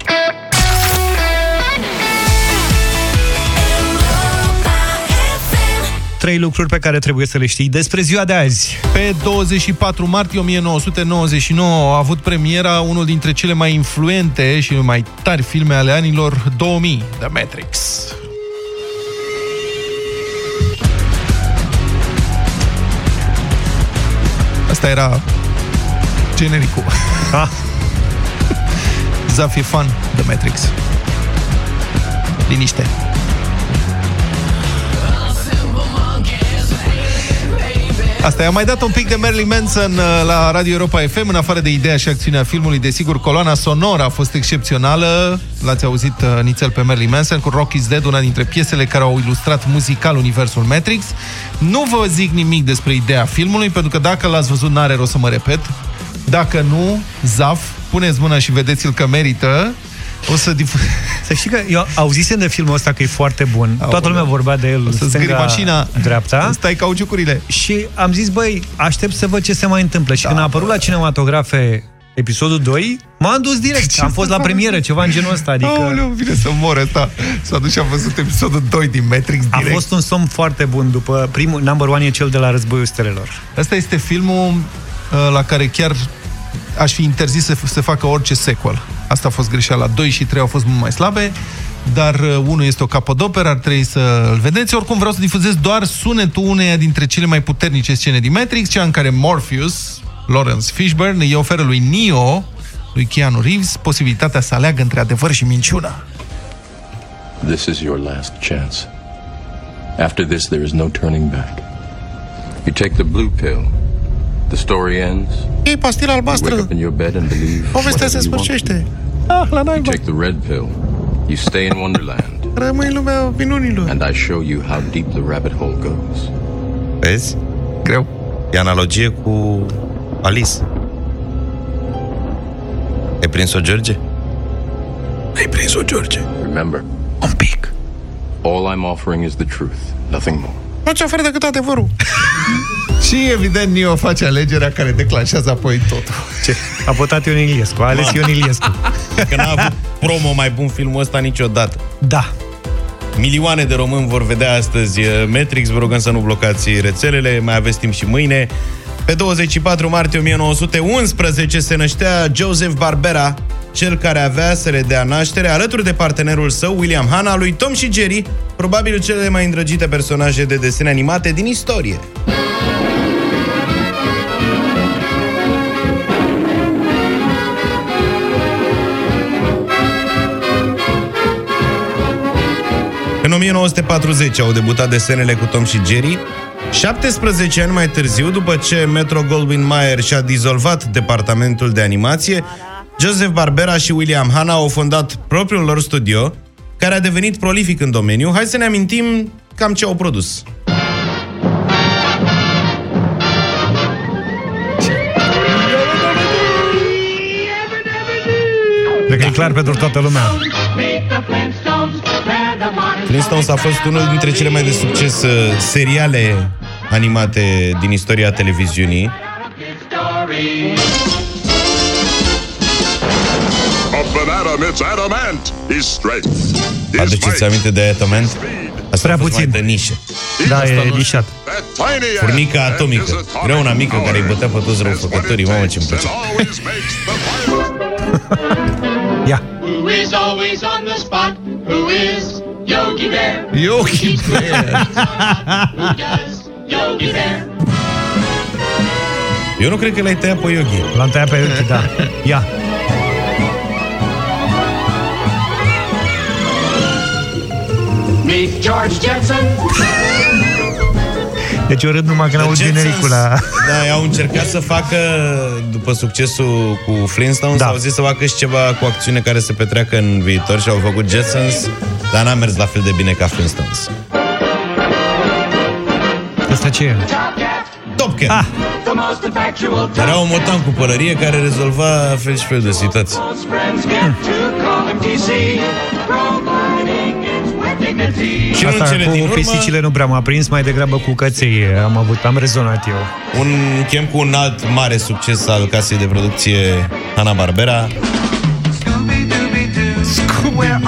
Speaker 1: Trei lucruri pe care trebuie să le știi despre ziua de azi.
Speaker 2: Pe 24 martie 1999 a avut premiera unul dintre cele mai influente și mai tari filme ale anilor 2000, The Matrix. Asta era genericul.
Speaker 1: Ah. <laughs>
Speaker 2: Zaf e fan, The Matrix. Liniște. Asta, i-am mai dat un pic de Marilyn Manson uh, la Radio Europa FM, în afară de ideea și acțiunea filmului, desigur, coloana sonoră a fost excepțională. L-ați auzit uh, nițel pe Marilyn Manson cu Rock is Dead, una dintre piesele care au ilustrat muzical universul Matrix. Nu vă zic nimic despre ideea filmului, pentru că dacă l-ați văzut, n-are rost să mă repet. Dacă nu, zaf, puneți mâna și vedeți-l că merită. O să difu... <laughs>
Speaker 1: Să știi că eu auzisem de filmul ăsta că e foarte bun. Aoleu. Toată lumea vorbea de el.
Speaker 2: să zgâri mașina,
Speaker 1: dreapta. <laughs>
Speaker 2: Stai cauciucurile.
Speaker 1: Și am zis, băi, aștept să văd ce se mai întâmplă. Și da. când a apărut la cinematografe episodul 2, m-am dus direct.
Speaker 2: Ce
Speaker 1: am
Speaker 2: să
Speaker 1: fost la
Speaker 2: fac?
Speaker 1: premieră, ceva în genul ăsta. Adică...
Speaker 2: Aoleu, vine să mor ăsta. S-a dus și a văzut episodul 2 din Matrix
Speaker 1: A
Speaker 2: direct.
Speaker 1: fost un somn foarte bun după primul, number one e cel de la Războiul Stelelor.
Speaker 2: Asta este filmul uh, la care chiar aș fi interzis să se facă orice sequel. Asta a fost greșeala. 2 și 3 au fost mult mai slabe, dar uh, unul este o capodoperă, ar trebui să îl vedeți. Oricum vreau să difuzez doar sunetul uneia dintre cele mai puternice scene din Matrix, cea în care Morpheus, Lawrence Fishburne, îi oferă lui Neo, lui Keanu Reeves, posibilitatea să aleagă între adevăr și minciună.
Speaker 18: This is your last chance. After this, there is no turning back. You take the blue pill. The story ends.
Speaker 19: Ei pastila
Speaker 18: You wake
Speaker 19: albastră.
Speaker 18: up in your bed and believe
Speaker 19: Povestea se
Speaker 18: whatever you want.
Speaker 19: sfârșește. Ah, la
Speaker 18: You
Speaker 19: naiba.
Speaker 18: take the red pill. You stay in Wonderland.
Speaker 19: Rămâi în lumea minunilor.
Speaker 18: And I show you how deep the rabbit hole goes.
Speaker 3: Vezi?
Speaker 2: Greu.
Speaker 3: E analogie cu Alice. Ai prins-o, George?
Speaker 19: Ai prins-o, George.
Speaker 18: Remember,
Speaker 1: Un pic.
Speaker 18: All I'm offering is the truth, nothing more.
Speaker 19: Nu ce oferă decât adevărul. <laughs>
Speaker 2: Și evident Nio face alegerea care declanșează apoi totul.
Speaker 1: Ce? A votat Ion Iliescu, a ales Ion Iliescu.
Speaker 3: Că n-a avut promo mai bun filmul ăsta niciodată.
Speaker 1: Da.
Speaker 3: Milioane de români vor vedea astăzi uh, Matrix, vă rugăm să nu blocați rețelele, mai aveți timp și mâine. Pe 24 martie 1911 se năștea Joseph Barbera, cel care avea să le dea naștere, alături de partenerul său, William Hanna, lui Tom și Jerry, probabil cele mai îndrăgite personaje de desene animate din istorie. În 1940 au debutat desenele cu Tom și Jerry. 17 ani mai târziu, după ce Metro Goldwyn Mayer și-a dizolvat departamentul de animație, Joseph Barbera și William Hanna au fondat propriul lor studio, care a devenit prolific în domeniu. Hai să ne amintim cam ce au produs.
Speaker 1: Cred că e clar pentru toată lumea.
Speaker 3: Flintstones a fost unul dintre cele mai de succes uh, seriale animate din istoria televiziunii.
Speaker 20: A banana meets adamant. His strength. His
Speaker 3: Aduceți
Speaker 20: might.
Speaker 3: aminte de Adamant? Asta
Speaker 1: Prea
Speaker 3: a fost
Speaker 1: puțin.
Speaker 3: mai de nișe.
Speaker 1: Da, e nișat.
Speaker 20: That tiny ant
Speaker 3: Furnica
Speaker 20: and
Speaker 3: atomică.
Speaker 20: his atomic
Speaker 3: Greuna mică care îi
Speaker 20: power
Speaker 3: bătea pe toți răufăcătorii. Mamă, ce-mi
Speaker 20: that
Speaker 3: place.
Speaker 20: always makes the <laughs>
Speaker 1: Ia.
Speaker 21: Who is always on the spot? Who is Yogi Bear?
Speaker 2: Yogi Bear.
Speaker 21: Who does Yogi Bear?
Speaker 3: Eu nu cred că l-ai tăiat pe Yogi.
Speaker 1: L-am tăiat pe Yogi, da. Ia.
Speaker 21: Meet George Jetson.
Speaker 1: Deci eu râd numai când aud
Speaker 3: Jetsons,
Speaker 1: genericul la...
Speaker 3: Da, au încercat să facă, după succesul cu Flintstones,
Speaker 1: Da.
Speaker 3: au zis să facă și ceva cu acțiune care se petreacă în viitor și au făcut Jetsons, dar n-a mers la fel de bine ca Flintstones.
Speaker 1: Asta ce e?
Speaker 3: Top Cat.
Speaker 1: Ah,
Speaker 21: The most effectual
Speaker 3: Era un motan cu pălărie care rezolva fel și fel de situații.
Speaker 21: Those friends get to call him TC. Providing it's with dignity.
Speaker 3: Și în
Speaker 1: asta
Speaker 3: cele
Speaker 1: cu
Speaker 3: din urmă,
Speaker 1: pisicile nu prea m-a prins, mai degrabă cu căței am avut, am rezonat eu.
Speaker 3: un chem cu un alt mare succes al casei de producție Hanna-Barbera.
Speaker 21: Where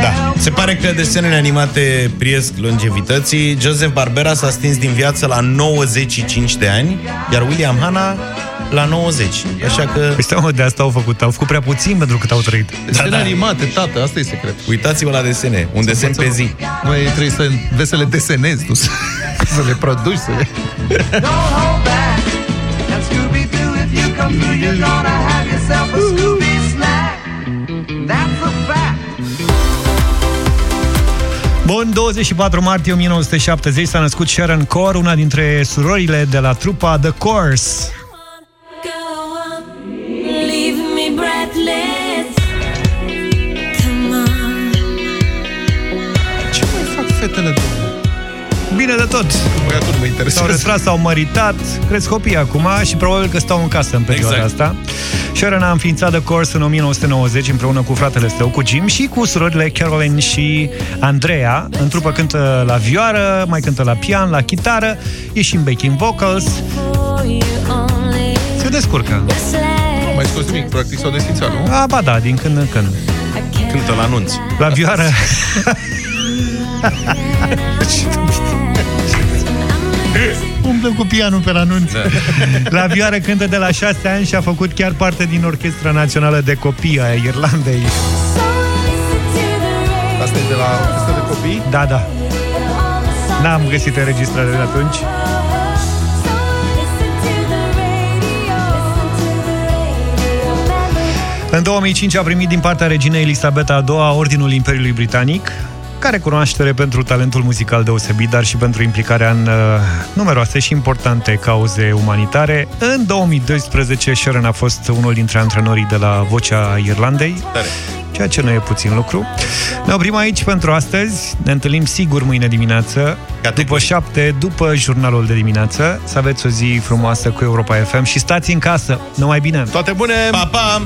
Speaker 3: Da.
Speaker 21: help.
Speaker 3: Se pare că desenele animate priesc longevității. Joseph Barbera s-a stins din viață la 95 de ani, iar William Hanna la 90. Așa că
Speaker 1: Păi stai, mă, de asta au făcut. Au făcut prea puțin pentru cât au trăit.
Speaker 2: Desene da, animate, tată, asta e secret.
Speaker 3: uitați-vă la desene. Un desen pe zi.
Speaker 2: Noi trebuie să înveți să le desenezi, nu să, să le produci, să le...
Speaker 21: if you come through, you're gonna have yourself a Scooby snack. That's a fact.
Speaker 1: Bun, 24 martie 1970 s-a născut Sharon Core, una dintre surorile de la trupa The Course.
Speaker 21: Leave me
Speaker 1: Bine de tot.
Speaker 2: Băiatul mă
Speaker 1: S-au
Speaker 2: interesează.
Speaker 1: retras, s-au măritat, cresc copii acum și probabil că stau în casă în perioada
Speaker 3: Exact.
Speaker 1: asta. Sharon a înființat The Course în 1990 împreună cu fratele său, cu Jim și cu surorile Caroline și Andrea. În trupă cântă la vioară, mai cântă la pian, la chitară, e și în backing vocals. Se descurcă.
Speaker 2: Nu mai scos nimic, practic s-au desfințat, nu?
Speaker 1: A, ba da, din când în când.
Speaker 3: Cântă la anunți.
Speaker 1: La vioară... <laughs> Umblă cu pianul pe la anunț. La vioară cântă de la șase ani și a făcut chiar parte din Orchestra Națională de Copii a Irlandei.
Speaker 2: Asta e de la orchestra de copii?
Speaker 1: Da, da. N-am găsit înregistrare de atunci. În 2005 a primit din partea reginei Elisabeta II Ordinul Imperiului Britanic, care cunoaștere pentru talentul muzical deosebit, dar și pentru implicarea în uh, numeroase și importante cauze umanitare. În 2012, Sharon a fost unul dintre antrenorii de la Vocea Irlandei.
Speaker 3: Tare.
Speaker 1: ceea ce nu e puțin lucru. Ne oprim aici pentru astăzi. Ne întâlnim sigur mâine dimineață, după șapte, după jurnalul de dimineață. Să aveți o zi frumoasă cu Europa FM și stați în casă. Numai bine!
Speaker 2: Toate bune!
Speaker 3: Pa, pa!